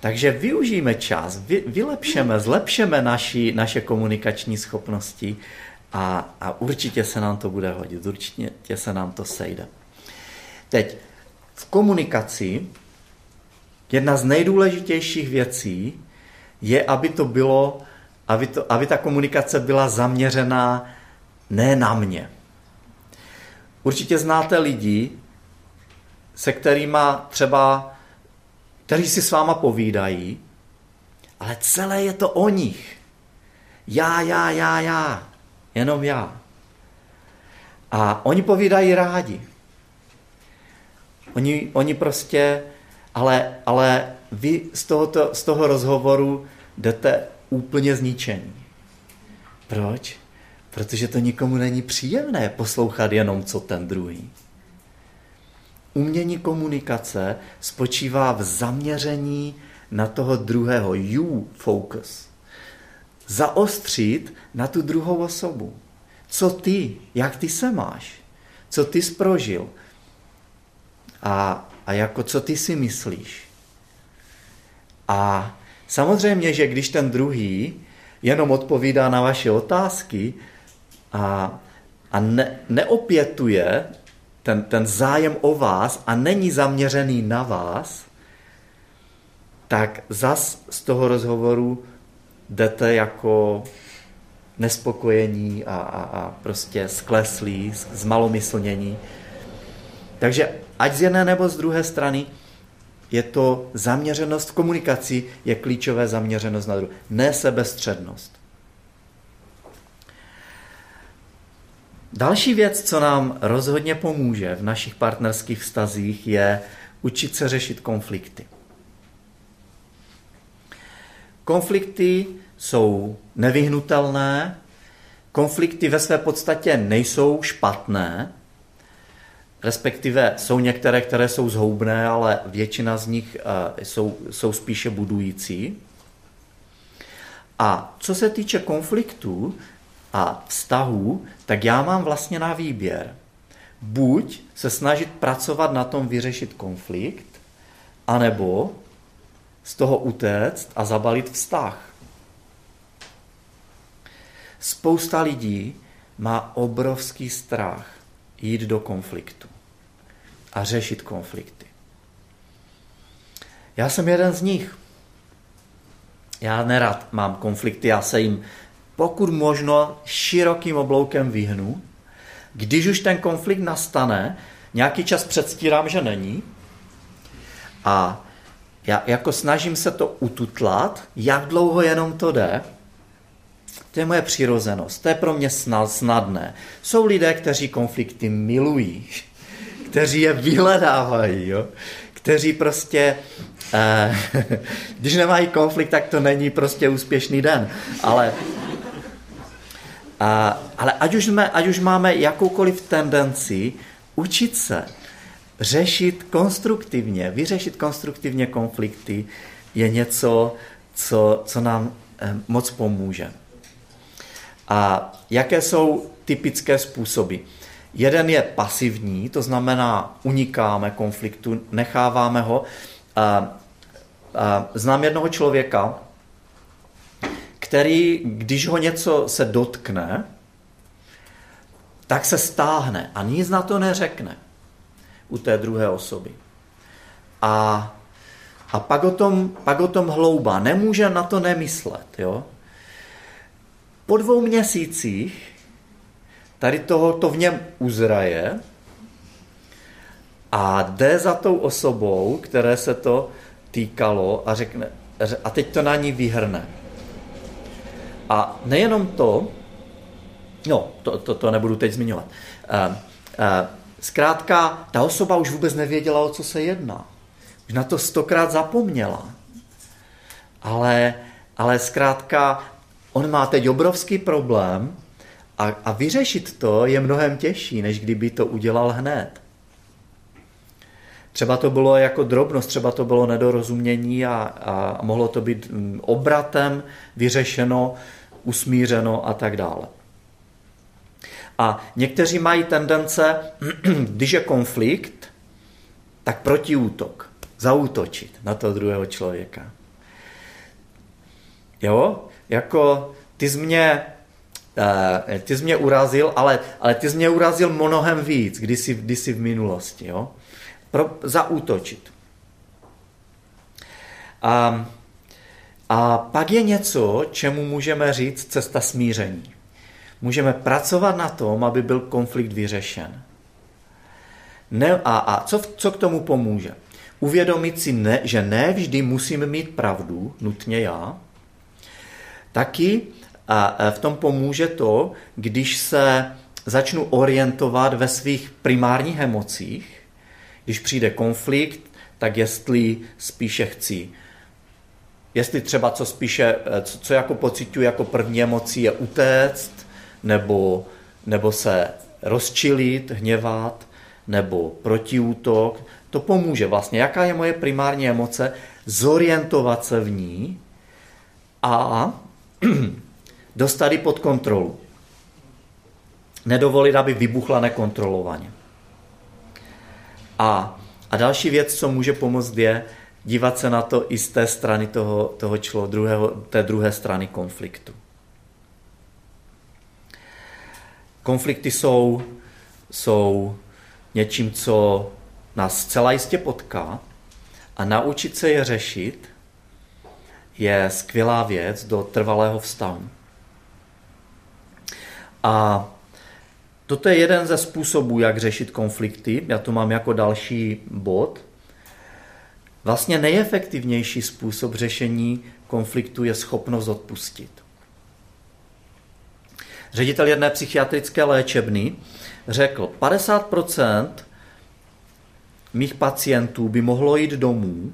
takže využijeme čas, vy, vylepšeme, zlepšeme naši, naše komunikační schopnosti a, a určitě se nám to bude hodit, určitě se nám to sejde. Teď, v komunikaci jedna z nejdůležitějších věcí je, aby to bylo, aby, to, aby ta komunikace byla zaměřená ne na mě. Určitě znáte lidi, se kterými třeba, kteří si s váma povídají, ale celé je to o nich. Já, já, já, já. Jenom já. A oni povídají rádi. Oni, oni prostě, ale, ale vy z, tohoto, z toho rozhovoru jdete úplně zničení. Proč? Protože to nikomu není příjemné poslouchat jenom co ten druhý. Umění komunikace spočívá v zaměření na toho druhého. You focus. Zaostřit na tu druhou osobu. Co ty? Jak ty se máš? Co ty sprožil? A, a jako co ty si myslíš? A samozřejmě, že když ten druhý jenom odpovídá na vaše otázky a, a ne, neopětuje ten, ten zájem o vás a není zaměřený na vás, tak zas z toho rozhovoru jdete jako nespokojení a, a, a prostě skleslí, zmalomyslnění. Takže ať z jedné nebo z druhé strany je to zaměřenost v komunikaci, je klíčové zaměřenost na druhou. Ne sebestřednost. Další věc, co nám rozhodně pomůže v našich partnerských vztazích, je učit se řešit konflikty. Konflikty jsou nevyhnutelné, konflikty ve své podstatě nejsou špatné, respektive jsou některé, které jsou zhoubné, ale většina z nich eh, jsou, jsou spíše budující. A co se týče konfliktů a vztahů, tak já mám vlastně na výběr. Buď se snažit pracovat na tom vyřešit konflikt, anebo z toho utéct a zabalit vztah. Spousta lidí má obrovský strach jít do konfliktu a řešit konflikty. Já jsem jeden z nich. Já nerad mám konflikty, já se jim pokud možno širokým obloukem vyhnu. Když už ten konflikt nastane, nějaký čas předstírám, že není. A já jako snažím se to ututlat, jak dlouho jenom to jde. To je moje přirozenost, to je pro mě snadné. Jsou lidé, kteří konflikty milují, kteří je vyhledávají, jo? kteří prostě, eh, když nemají konflikt, tak to není prostě úspěšný den. Ale, a, ale ať, už jsme, ať už máme jakoukoliv tendenci učit se řešit konstruktivně, vyřešit konstruktivně konflikty, je něco, co, co nám eh, moc pomůže. A jaké jsou typické způsoby? Jeden je pasivní, to znamená unikáme konfliktu, necháváme ho. Znám jednoho člověka, který, když ho něco se dotkne, tak se stáhne a nic na to neřekne u té druhé osoby. A, a pak, o tom, pak o tom hloubá, nemůže na to nemyslet. Jo? Po dvou měsících tady toho to v něm uzraje a jde za tou osobou, které se to týkalo a řekne, a teď to na ní vyhrne. A nejenom to, no, to, to, to nebudu teď zmiňovat, uh, uh, zkrátka, ta osoba už vůbec nevěděla, o co se jedná. Už na to stokrát zapomněla. Ale, ale zkrátka, on má teď obrovský problém, a, a vyřešit to je mnohem těžší, než kdyby to udělal hned. Třeba to bylo jako drobnost, třeba to bylo nedorozumění a, a mohlo to být mm, obratem vyřešeno, usmířeno a tak dále. A někteří mají tendence, když je konflikt, tak protiútok, zaútočit na toho druhého člověka. Jo? Jako ty jsi mě Uh, ty jsi mě urazil, ale, ale ty jsi mě urazil mnohem víc, kdysi, kdysi v minulosti. Jo? Pro, zaútočit. A, a pak je něco, čemu můžeme říct cesta smíření. Můžeme pracovat na tom, aby byl konflikt vyřešen. Ne, a a co, co k tomu pomůže? Uvědomit si, ne, že ne vždy musím mít pravdu, nutně já. Taky a v tom pomůže to, když se začnu orientovat ve svých primárních emocích, když přijde konflikt, tak jestli spíše chci, jestli třeba co spíše, co, co jako pocituju jako první emocí je utéct, nebo, nebo se rozčilit, hněvat, nebo protiútok, to pomůže vlastně. Jaká je moje primární emoce? Zorientovat se v ní a dostali pod kontrolu. Nedovolit, aby vybuchla nekontrolovaně. A, a další věc, co může pomoct, je dívat se na to i z té strany toho, toho člo, druhého, té druhé strany konfliktu. Konflikty jsou, jsou něčím, co nás zcela jistě potká a naučit se je řešit je skvělá věc do trvalého vztahu. A toto je jeden ze způsobů, jak řešit konflikty. Já to mám jako další bod. Vlastně nejefektivnější způsob řešení konfliktu je schopnost odpustit. Ředitel jedné psychiatrické léčebny řekl, 50% mých pacientů by mohlo jít domů,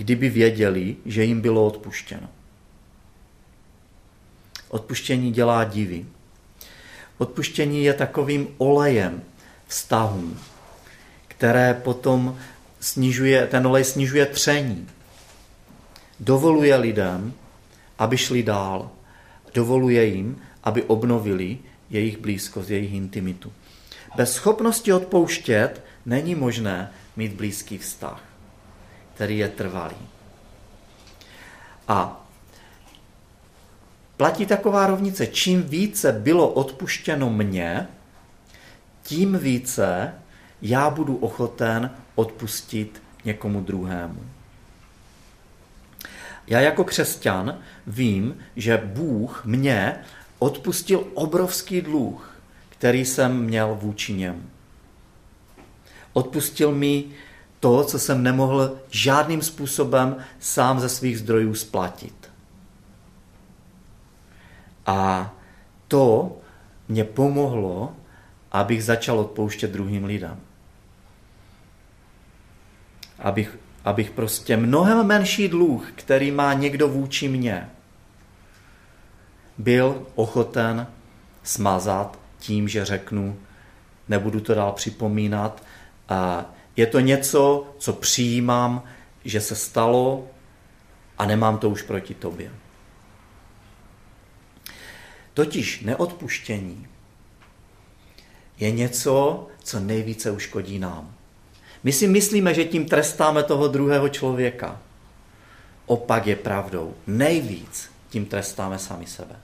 kdyby věděli, že jim bylo odpuštěno. Odpuštění dělá divy. Odpuštění je takovým olejem vztahů, které potom snižuje, ten olej snižuje tření. Dovoluje lidem, aby šli dál. Dovoluje jim, aby obnovili jejich blízkost, jejich intimitu. Bez schopnosti odpouštět není možné mít blízký vztah, který je trvalý. A platí taková rovnice, čím více bylo odpuštěno mně, tím více já budu ochoten odpustit někomu druhému. Já jako křesťan vím, že Bůh mě odpustil obrovský dluh, který jsem měl vůči němu. Odpustil mi to, co jsem nemohl žádným způsobem sám ze svých zdrojů splatit. A to mě pomohlo, abych začal odpouštět druhým lidem. Abych, abych prostě mnohem menší dluh, který má někdo vůči mně, byl ochoten smazat tím, že řeknu, nebudu to dál připomínat. A je to něco, co přijímám, že se stalo a nemám to už proti tobě. Totiž neodpuštění je něco, co nejvíce uškodí nám. My si myslíme, že tím trestáme toho druhého člověka. Opak je pravdou. Nejvíc tím trestáme sami sebe.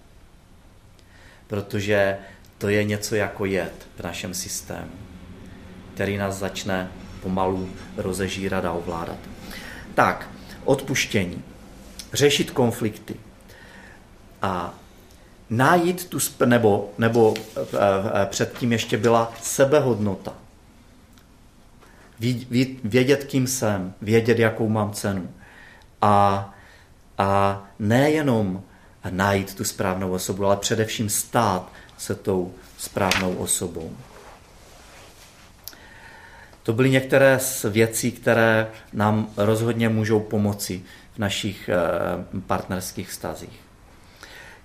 Protože to je něco jako jed v našem systému, který nás začne pomalu rozežírat a ovládat. Tak, odpuštění, řešit konflikty a najít tu, nebo, nebo e, e, předtím ještě byla sebehodnota. Vědět, kým jsem, vědět, jakou mám cenu. A, a nejenom najít tu správnou osobu, ale především stát se tou správnou osobou. To byly některé z věcí, které nám rozhodně můžou pomoci v našich e, partnerských vztazích.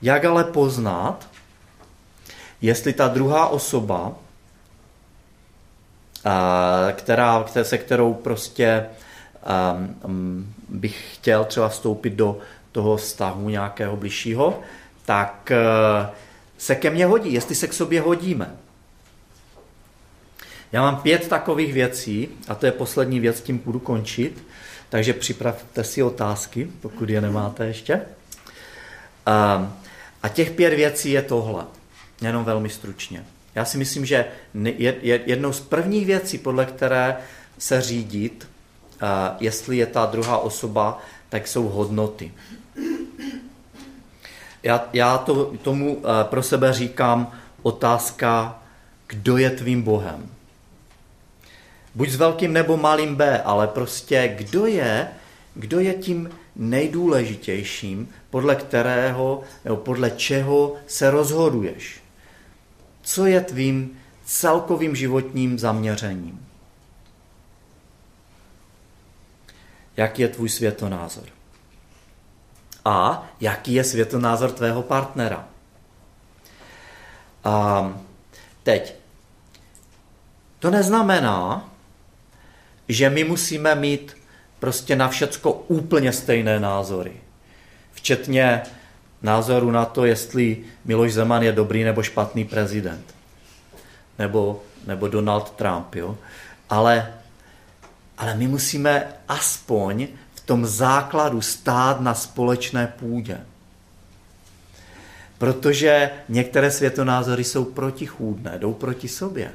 Jak ale poznat, jestli ta druhá osoba, která, se kterou prostě bych chtěl třeba vstoupit do toho vztahu nějakého bližšího, tak se ke mně hodí, jestli se k sobě hodíme. Já mám pět takových věcí a to je poslední věc, tím budu končit, takže připravte si otázky, pokud je nemáte ještě. A těch pět věcí je tohle, jenom velmi stručně. Já si myslím, že jednou z prvních věcí, podle které se řídit, jestli je ta druhá osoba, tak jsou hodnoty. Já, já to, tomu pro sebe říkám otázka, kdo je tvým Bohem. Buď s velkým nebo malým B, ale prostě kdo je, kdo je tím nejdůležitějším, podle kterého nebo podle čeho se rozhoduješ. Co je tvým celkovým životním zaměřením? Jaký je tvůj světonázor? A jaký je světonázor tvého partnera? A teď, to neznamená, že my musíme mít prostě na všecko úplně stejné názory. Včetně názoru na to, jestli Miloš Zeman je dobrý nebo špatný prezident. Nebo, nebo Donald Trump. Jo? Ale, ale my musíme aspoň v tom základu stát na společné půdě. Protože některé světonázory jsou protichůdné, jdou proti sobě.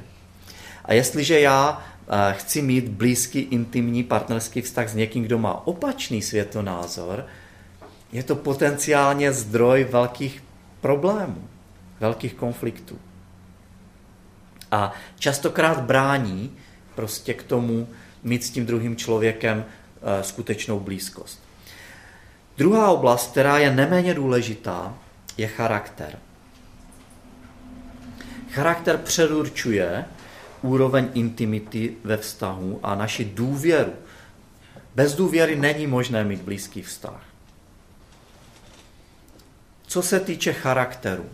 A jestliže já chci mít blízký, intimní partnerský vztah s někým, kdo má opačný světonázor, je to potenciálně zdroj velkých problémů, velkých konfliktů. A častokrát brání prostě k tomu mít s tím druhým člověkem eh, skutečnou blízkost. Druhá oblast, která je neméně důležitá, je charakter. Charakter předurčuje, úroveň intimity ve vztahu a naši důvěru. Bez důvěry není možné mít blízký vztah. Co se týče charakteru,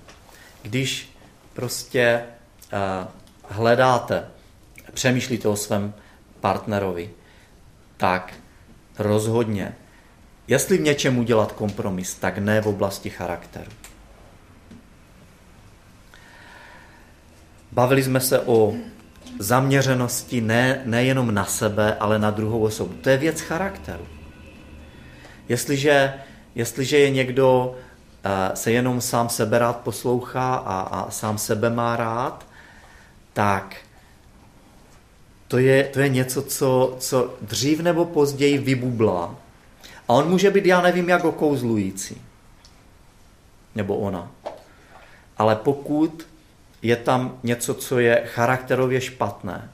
když prostě uh, hledáte, přemýšlíte o svém partnerovi, tak rozhodně, jestli v něčem udělat kompromis, tak ne v oblasti charakteru. Bavili jsme se o zaměřenosti ne, nejenom na sebe, ale na druhou osobu. To je věc charakteru. Jestliže, jestliže je někdo, uh, se jenom sám sebe rád poslouchá a, a sám sebe má rád, tak to je, to je něco, co, co dřív nebo později vybublá A on může být, já nevím, jak okouzlující. Nebo ona. Ale pokud je tam něco, co je charakterově špatné,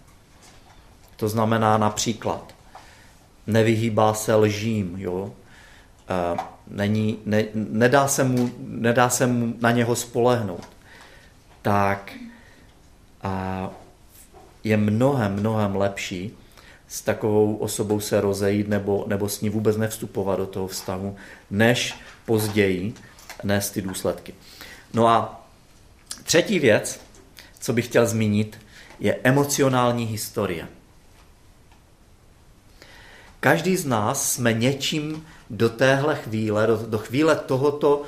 to znamená například, nevyhýbá se lžím, jo? E, není, ne, nedá, se mu, nedá se mu na něho spolehnout, tak a je mnohem, mnohem lepší s takovou osobou se rozejít nebo, nebo s ní vůbec nevstupovat do toho vztahu, než později nést ty důsledky. No a třetí věc, co bych chtěl zmínit, je emocionální historie. Každý z nás jsme něčím do téhle chvíle, do, do chvíle tohoto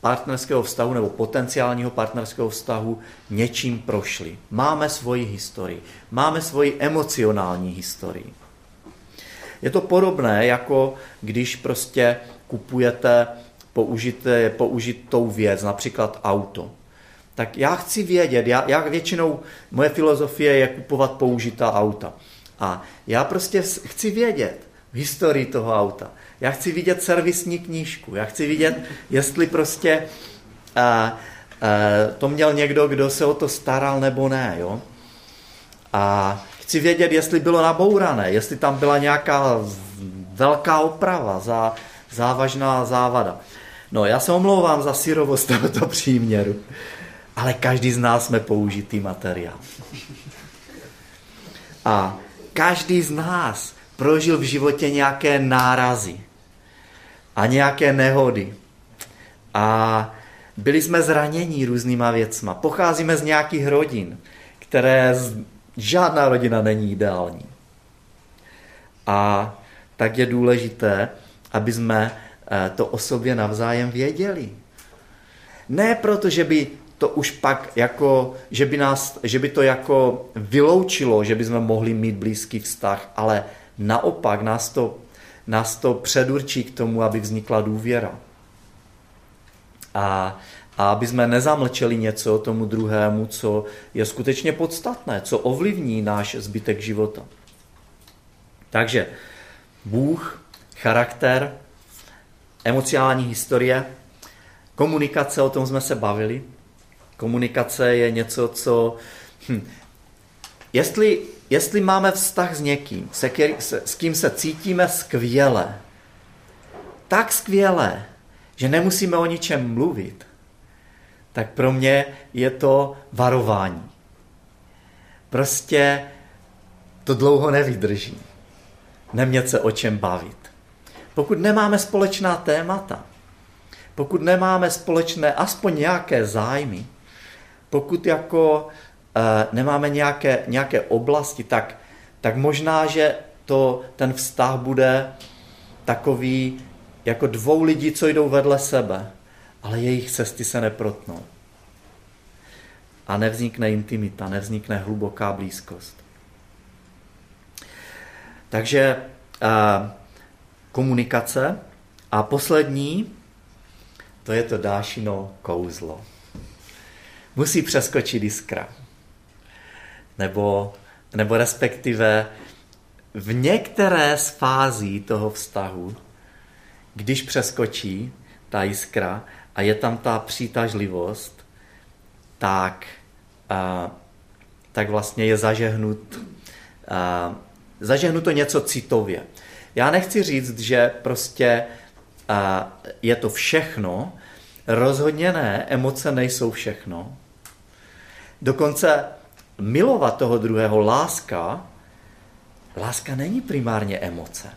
partnerského vztahu nebo potenciálního partnerského vztahu něčím prošli. Máme svoji historii, máme svoji emocionální historii. Je to podobné, jako když prostě kupujete použité, použitou věc, například auto. Tak já chci vědět, já, já většinou, moje filozofie je kupovat použitá auta. A já prostě chci vědět historii toho auta. Já chci vidět servisní knížku. Já chci vidět, jestli prostě a, a, to měl někdo, kdo se o to staral nebo ne. Jo? A chci vědět, jestli bylo nabourané, jestli tam byla nějaká velká oprava, za, závažná závada. No, já se omlouvám za syrovost tohoto příměru, ale každý z nás jsme použitý materiál. A každý z nás prožil v životě nějaké nárazy a nějaké nehody. A byli jsme zranění různýma věcma. Pocházíme z nějakých rodin, které z... žádná rodina není ideální. A tak je důležité, aby jsme eh, to o sobě navzájem věděli. Ne proto, že by to už pak jako, že by, nás, že by to jako vyloučilo, že by jsme mohli mít blízký vztah, ale naopak nás to nás to předurčí k tomu, aby vznikla důvěra. A, a aby jsme nezamlčeli něco tomu druhému, co je skutečně podstatné, co ovlivní náš zbytek života. Takže Bůh, charakter, emocionální historie, komunikace, o tom jsme se bavili. Komunikace je něco, co... Hm, jestli jestli máme vztah s někým, se, se, s kým se cítíme skvěle, tak skvěle, že nemusíme o ničem mluvit, tak pro mě je to varování. Prostě to dlouho nevydrží. Nemět se o čem bavit. Pokud nemáme společná témata, pokud nemáme společné aspoň nějaké zájmy, pokud jako Eh, nemáme nějaké, nějaké oblasti, tak, tak možná, že to, ten vztah bude takový jako dvou lidí, co jdou vedle sebe, ale jejich cesty se neprotnou. A nevznikne intimita, nevznikne hluboká blízkost. Takže uh, komunikace. A poslední, to je to dášino kouzlo. Musí přeskočit iskra nebo, nebo respektive v některé z fází toho vztahu, když přeskočí ta jiskra a je tam ta přitažlivost, tak, a, tak vlastně je zažehnut, a, zažehnuto něco citově. Já nechci říct, že prostě a, je to všechno, rozhodně ne, emoce nejsou všechno. Dokonce milovat toho druhého, láska, láska není primárně emoce.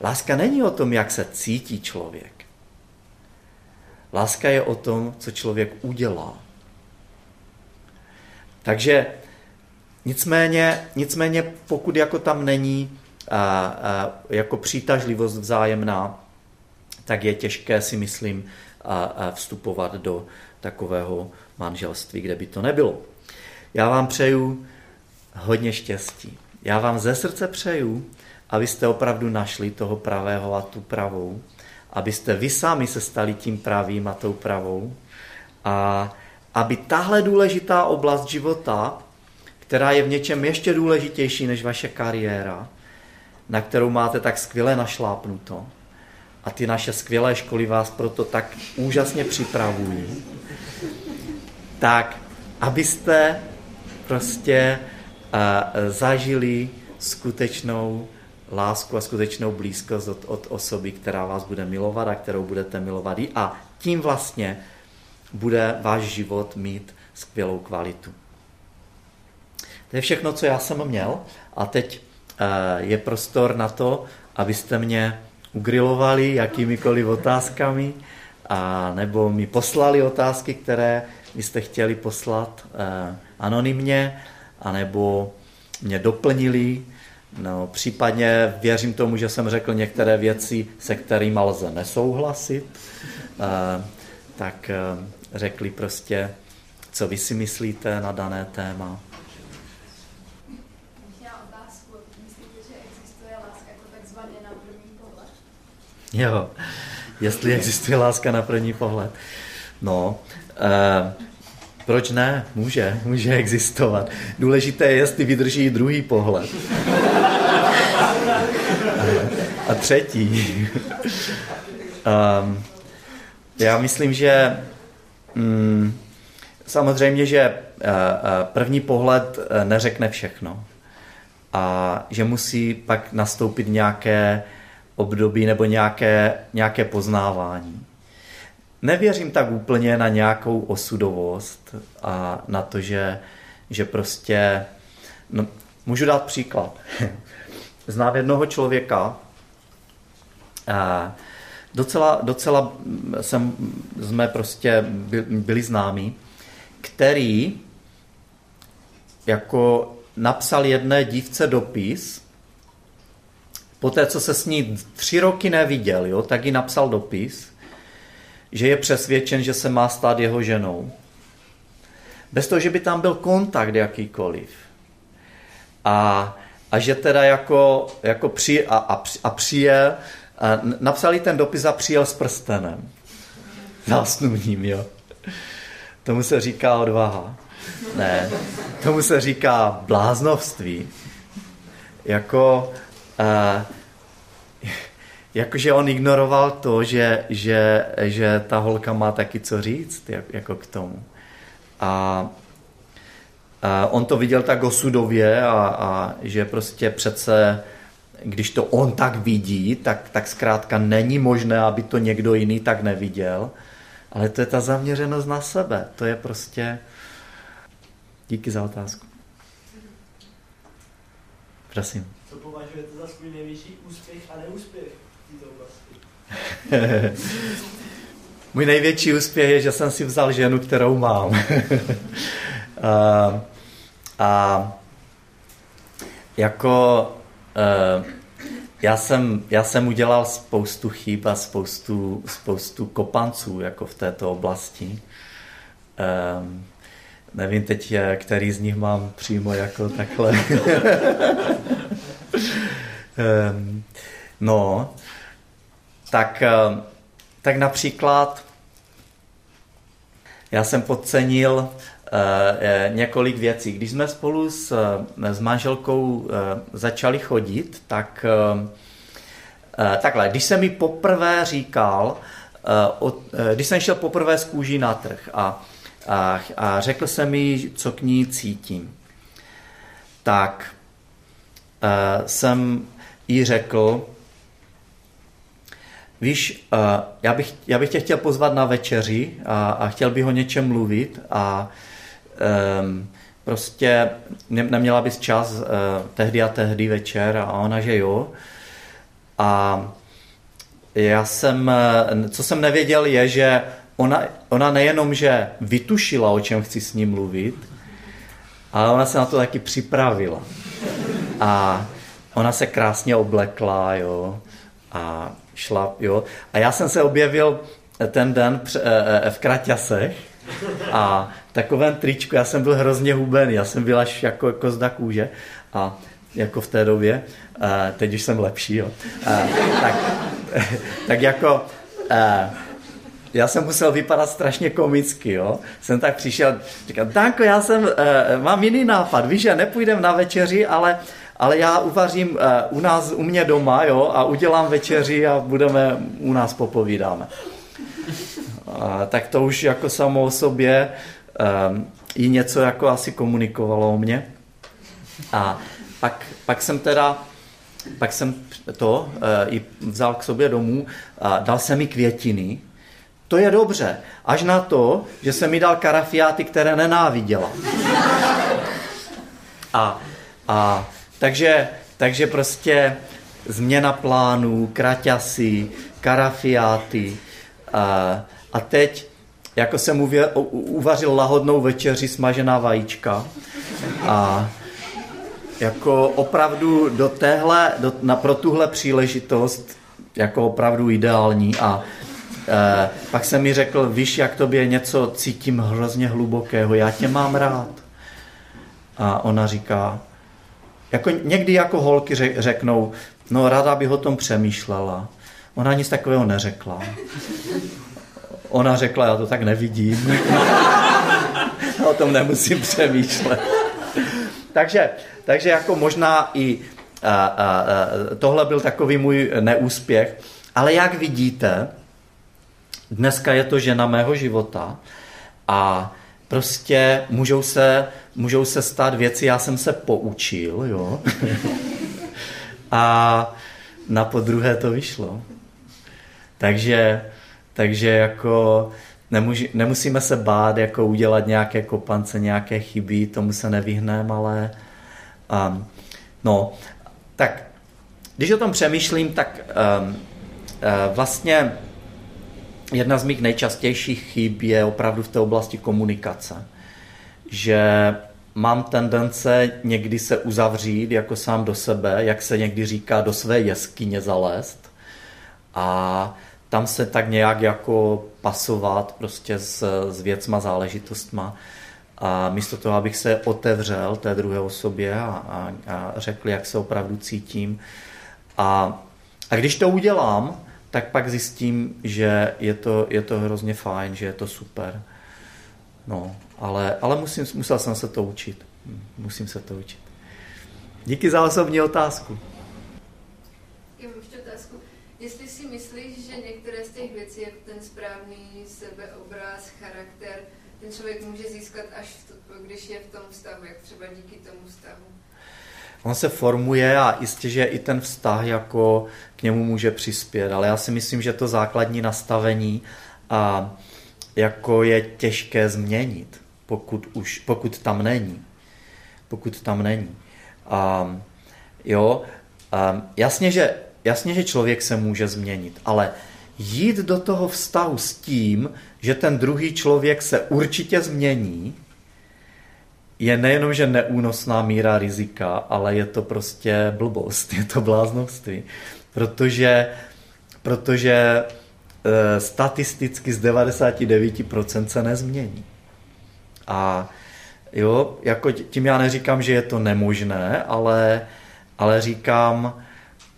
Láska není o tom, jak se cítí člověk. Láska je o tom, co člověk udělá. Takže nicméně, nicméně pokud jako tam není a, a, jako přitažlivost vzájemná, tak je těžké si myslím a, a vstupovat do takového manželství, kde by to nebylo. Já vám přeju hodně štěstí. Já vám ze srdce přeju, abyste opravdu našli toho pravého a tu pravou, abyste vy sami se stali tím pravým a tou pravou a aby tahle důležitá oblast života, která je v něčem ještě důležitější než vaše kariéra, na kterou máte tak skvěle našlápnuto, a ty naše skvělé školy vás proto tak úžasně připravují, tak abyste prostě uh, zažili skutečnou lásku a skutečnou blízkost od, od osoby, která vás bude milovat a kterou budete milovat a tím vlastně bude váš život mít skvělou kvalitu. To je všechno, co já jsem měl a teď uh, je prostor na to, abyste mě ugrilovali jakýmikoliv otázkami a nebo mi poslali otázky, které byste chtěli poslat uh, anonymně, anebo mě doplnili, no, případně věřím tomu, že jsem řekl některé věci, se kterými lze nesouhlasit, uh, tak uh, řekli prostě, co vy si myslíte na dané téma. Jo, jestli existuje láska na první pohled. No, eh, proč ne? Může, může existovat. Důležité je, jestli vydrží druhý pohled. A třetí. um, já myslím, že mm, samozřejmě, že uh, první pohled neřekne všechno. A že musí pak nastoupit nějaké období nebo nějaké, nějaké poznávání. Nevěřím tak úplně na nějakou osudovost a na to, že, že prostě... No, můžu dát příklad. Znám jednoho člověka, docela, docela jsem, jsme prostě byli známí, který jako napsal jedné dívce dopis, poté, co se s ní tři roky neviděl, jo, tak ji napsal dopis, že je přesvědčen, že se má stát jeho ženou. Bez toho, že by tam byl kontakt jakýkoliv. A, a že teda jako, jako při, a, a, a přijel, a napsali ten dopis a přijel s prstenem. Zásnubním, jo. Tomu se říká odvaha. Ne, tomu se říká bláznovství. Jako, uh, jakože on ignoroval to, že, že, že ta holka má taky co říct jak, jako k tomu. A, a on to viděl tak osudově a, a že prostě přece když to on tak vidí, tak, tak zkrátka není možné, aby to někdo jiný tak neviděl. Ale to je ta zaměřenost na sebe. To je prostě... Díky za otázku. Prosím. Co považujete za svůj největší úspěch a neúspěch Můj největší úspěch je, že jsem si vzal ženu, kterou mám. a, a jako uh, já jsem, já jsem udělal spoustu chyb a spoustu, spoustu kopanců jako v této oblasti. Um, nevím teď, který z nich mám přímo jako takhle. um, no, tak, tak například já jsem podcenil e, několik věcí. Když jsme spolu s, s manželkou začali chodit, tak takhle, když jsem mi poprvé říkal, když jsem šel poprvé z kůží na trh a, a, a řekl jsem mi, co k ní cítím, tak jsem jí řekl, Víš, já bych, já bych tě chtěl pozvat na večeři a, a chtěl bych o něčem mluvit a um, prostě ne, neměla bys čas uh, tehdy a tehdy večer a ona, že jo. A já jsem, e, co jsem nevěděl je, že ona, ona nejenom, že vytušila, o čem chci s ním mluvit, ale ona se na to taky připravila. A ona se krásně oblekla, jo, a šla, jo. A já jsem se objevil ten den eh, eh, v Kraťasech a takovém tričku, já jsem byl hrozně hubený, já jsem byl až jako kozda kůže a jako v té době, teď už jsem lepší, jo. Tak, tak jako já jsem musel vypadat strašně komicky, jo. Jsem tak přišel, říkal, Danko, já jsem, mám jiný nápad, víš, že nepůjdem na večeři, ale ale já uvařím eh, u nás, u mě doma, jo, a udělám večeři a budeme, u nás popovídáme. Tak to už jako samo o sobě um, i něco jako asi komunikovalo o mě. A pak, pak jsem teda, pak jsem to uh, i vzal k sobě domů a dal jsem mi květiny. To je dobře, až na to, že jsem mi dal karafiáty, které nenáviděla. A, a takže, takže prostě změna plánů, kraťasy, karafiáty a, a teď jako jsem uvě, uvařil lahodnou večeři smažená vajíčka a jako opravdu do téhle, do, na, pro tuhle příležitost jako opravdu ideální a e, pak jsem mi řekl, víš, jak tobě něco cítím hrozně hlubokého, já tě mám rád. A ona říká, jako někdy jako holky řeknou, no ráda bych o tom přemýšlela. Ona nic takového neřekla. Ona řekla, já to tak nevidím. o tom nemusím přemýšlet. takže, takže jako možná i a, a, a, tohle byl takový můj neúspěch. Ale jak vidíte, dneska je to žena mého života a prostě můžou se, můžou se stát věci, já jsem se poučil, jo. a na podruhé to vyšlo. Takže takže jako nemůž, nemusíme se bát jako udělat nějaké kopance, nějaké chyby, tomu se nevyhneme, ale um, no, tak když o tom přemýšlím, tak um, uh, vlastně jedna z mých nejčastějších chyb je opravdu v té oblasti komunikace. Že mám tendence někdy se uzavřít jako sám do sebe, jak se někdy říká, do své jeskyně zalézt. A tam se tak nějak jako pasovat prostě s, s věcma, záležitostma. A místo toho, abych se otevřel té druhé osobě a, a, a řekl, jak se opravdu cítím. A, a když to udělám, tak pak zjistím, že je to, je to hrozně fajn, že je to super. No, ale, ale musím, musel jsem se to učit. Musím se to učit. Díky za osobní otázku. Jestli si myslíš, že některé z těch věcí, jako ten správný sebeobraz, charakter, ten člověk může získat až v to, když je v tom vztahu, jak třeba díky tomu vztahu? On se formuje a jistě, že i ten vztah jako k němu může přispět, ale já si myslím, že to základní nastavení a jako je těžké změnit, pokud, už, pokud tam není. Pokud tam není. A, jo, a, jasně, že jasně, že člověk se může změnit, ale jít do toho vztahu s tím, že ten druhý člověk se určitě změní, je nejenom, že neúnosná míra rizika, ale je to prostě blbost, je to bláznoství. Protože, protože e, statisticky z 99% se nezmění. A jo, jako tím já neříkám, že je to nemožné, ale, ale říkám,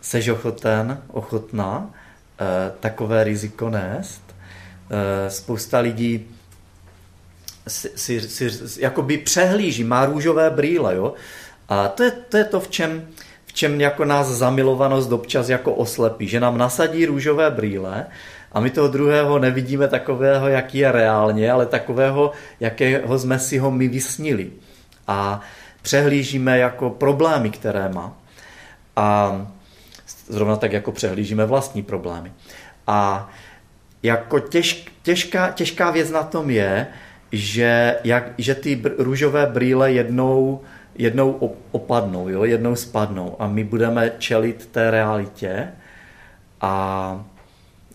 seš ochoten, ochotná eh, takové riziko nést. Eh, spousta lidí si, si, si jakoby přehlíží, má růžové brýle, jo? A to je, to je to, v čem, v čem jako nás zamilovanost občas jako oslepí, že nám nasadí růžové brýle a my toho druhého nevidíme takového, jaký je reálně, ale takového, jakého jsme si ho my vysnili. A přehlížíme jako problémy, které má. A zrovna tak jako přehlížíme vlastní problémy. A jako těž, těžká, těžká věc na tom je, že, jak, že ty br- růžové brýle jednou, jednou opadnou, jo? jednou spadnou a my budeme čelit té realitě a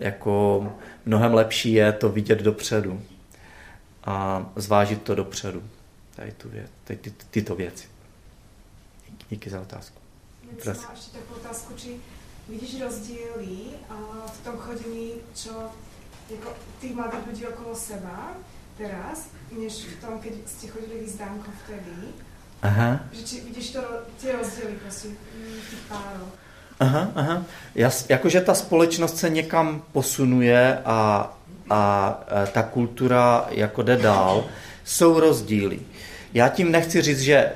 jako mnohem lepší je to vidět dopředu a zvážit to dopředu. Tady tu věc, tady ty, tyto věci. Díky za otázku. Prosím. Ještě takovou otázku, či Vidíš rozdíly v tom chodení, čo jako tých mladých ľudí okolo seba teraz, než v tom, keď ste chodili vyzdánko vtedy? Aha. Že či vidíš to, ty rozdíly prostě v těch párech? Aha, aha. Jas, jakože ta společnost se někam posunuje a, a, a ta kultura jako jde dál, jsou rozdíly. Já tím nechci říct, že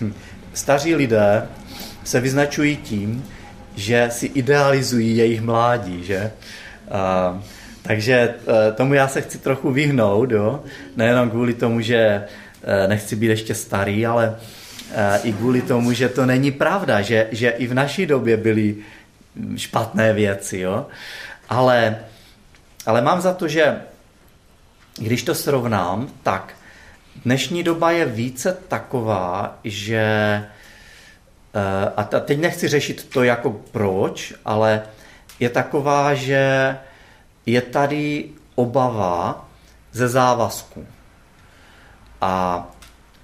staří lidé se vyznačují tím, že si idealizují jejich mládí, že? A, takže e, tomu já se chci trochu vyhnout, jo? nejenom kvůli tomu, že e, nechci být ještě starý, ale e, i kvůli tomu, že to není pravda, že, že i v naší době byly špatné věci, jo? Ale, ale mám za to, že když to srovnám, tak dnešní doba je více taková, že a teď nechci řešit to jako proč, ale je taková, že je tady obava ze závazku. A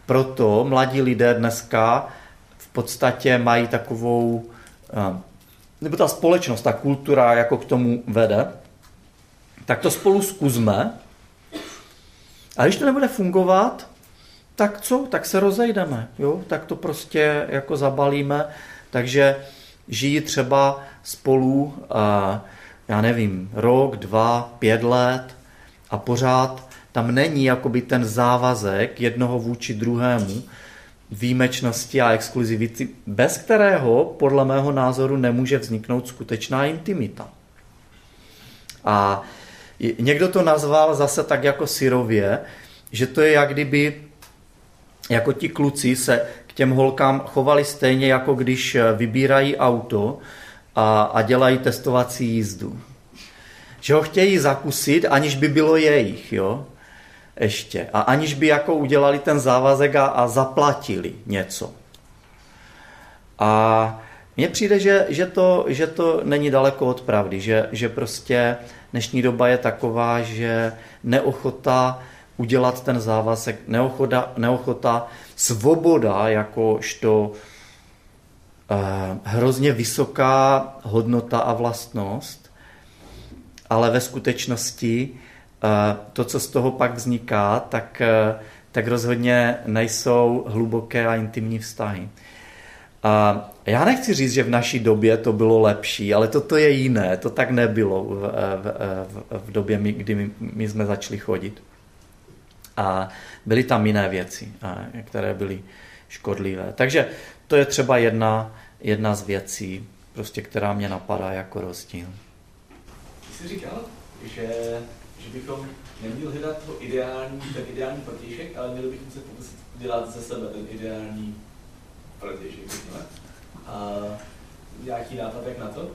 proto mladí lidé dneska v podstatě mají takovou, eh, nebo ta společnost, ta kultura jako k tomu vede, tak to spolu zkusme. A když to nebude fungovat, tak co? Tak se rozejdeme. Jo? Tak to prostě jako zabalíme. Takže žijí třeba spolu a já nevím, rok, dva, pět let a pořád tam není jakoby ten závazek jednoho vůči druhému, výjimečnosti a exkluzivity, bez kterého podle mého názoru nemůže vzniknout skutečná intimita. A někdo to nazval zase tak jako syrově, že to je jak kdyby jako ti kluci se k těm holkám chovali stejně, jako když vybírají auto a, a dělají testovací jízdu. Že ho chtějí zakusit, aniž by bylo jejich, jo? Ještě. A aniž by jako udělali ten závazek a, a zaplatili něco. A mně přijde, že, že, to, že to není daleko od pravdy, že, že prostě dnešní doba je taková, že neochota udělat ten závazek, neochota, neochota svoboda jakožto Eh, hrozně vysoká hodnota a vlastnost, ale ve skutečnosti to, co z toho pak vzniká, tak, eh, tak rozhodně nejsou hluboké a intimní vztahy. A já nechci říct, že v naší době to bylo lepší, ale toto je jiné. To tak nebylo v, v, v době, kdy my, my jsme začali chodit. A byly tam jiné věci, které byly škodlivé. Takže to je třeba jedna, jedna z věcí, prostě, která mě napadá jako rozdíl. Ty jsi říkal, že, že bychom neměli hledat to ideální, ten ideální protějšek, ale měli bychom se pokusit dělat ze sebe ten ideální protějšek. A nějaký nápad jak na to? uh,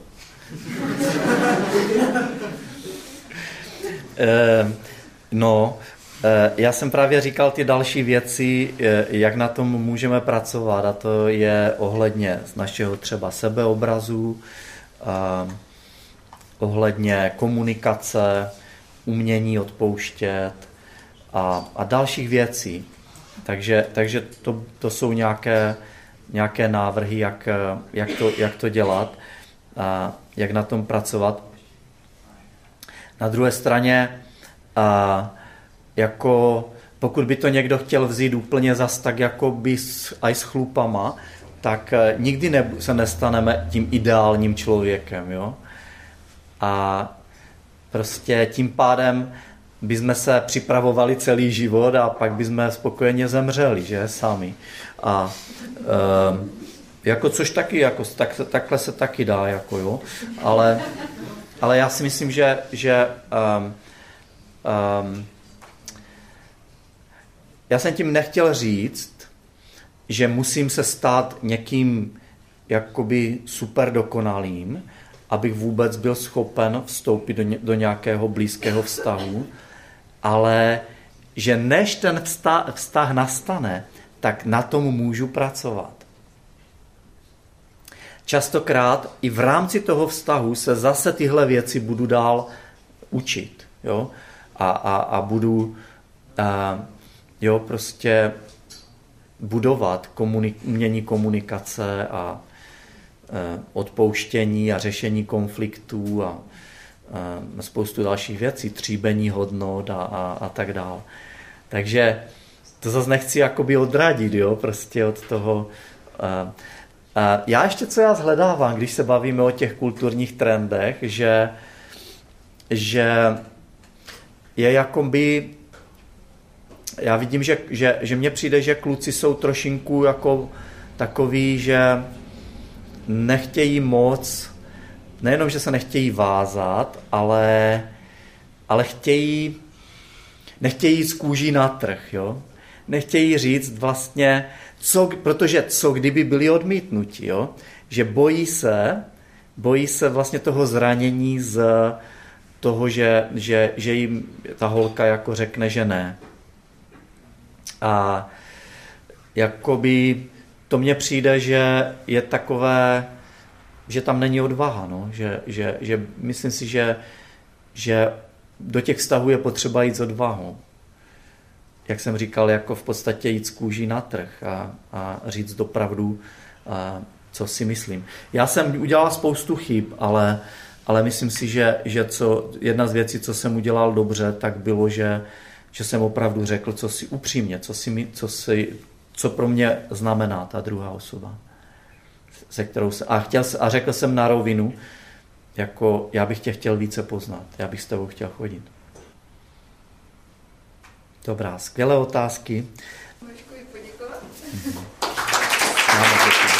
no, Eh, já jsem právě říkal ty další věci, eh, jak na tom můžeme pracovat a to je ohledně z našeho třeba sebeobrazu, ohledně komunikace, umění odpouštět a, a dalších věcí. Takže, takže to, to jsou nějaké, nějaké návrhy, jak, jak, to, jak to dělat a jak na tom pracovat. Na druhé straně a, jako pokud by to někdo chtěl vzít úplně zas tak jako by s, aj s chlupama, tak eh, nikdy ne, se nestaneme tím ideálním člověkem, jo. A prostě tím pádem bychom se připravovali celý život a pak bychom spokojeně zemřeli, že, sami. A e, jako což taky, jako, tak, takhle se taky dá, jako jo, ale, ale já si myslím, že, že um, um, já jsem tím nechtěl říct, že musím se stát někým jakoby super dokonalým, abych vůbec byl schopen vstoupit do, ně, do nějakého blízkého vztahu, ale že než ten vztah, vztah nastane, tak na tom můžu pracovat. Častokrát i v rámci toho vztahu se zase tyhle věci budu dál učit. Jo? A, a, a budu a, jo, prostě budovat komunik- umění komunikace a odpouštění a řešení konfliktů a e, spoustu dalších věcí, tříbení hodnot a, a, a tak dále. Takže to zase nechci jakoby odradit, jo, prostě od toho. E, a já ještě co já zhledávám, když se bavíme o těch kulturních trendech, že, že je jakoby já vidím, že, že, že mně přijde, že kluci jsou trošinku jako takový, že nechtějí moc, nejenom, že se nechtějí vázat, ale, ale chtějí, nechtějí jít z kůží na trh, jo? Nechtějí říct vlastně, co, protože co kdyby byli odmítnuti, jo? Že bojí se, bojí se vlastně toho zranění z toho, že, že, že jim ta holka jako řekne, že ne. A jakoby to mně přijde, že je takové, že tam není odvaha, no? že, že, že myslím si, že, že do těch vztahů je potřeba jít s odvahou. Jak jsem říkal, jako v podstatě jít z kůží na trh a, a říct dopravdu, a, co si myslím. Já jsem udělal spoustu chyb, ale, ale myslím si, že, že co, jedna z věcí, co jsem udělal dobře, tak bylo, že, že jsem opravdu řekl, co si upřímně, co, si, co, si, co pro mě znamená ta druhá osoba. Se kterou se, a, chtěl, a řekl jsem na rovinu, jako já bych tě chtěl více poznat, já bych s tebou chtěl chodit. Dobrá, skvělé otázky. Můžu poděkovat? Mm-hmm.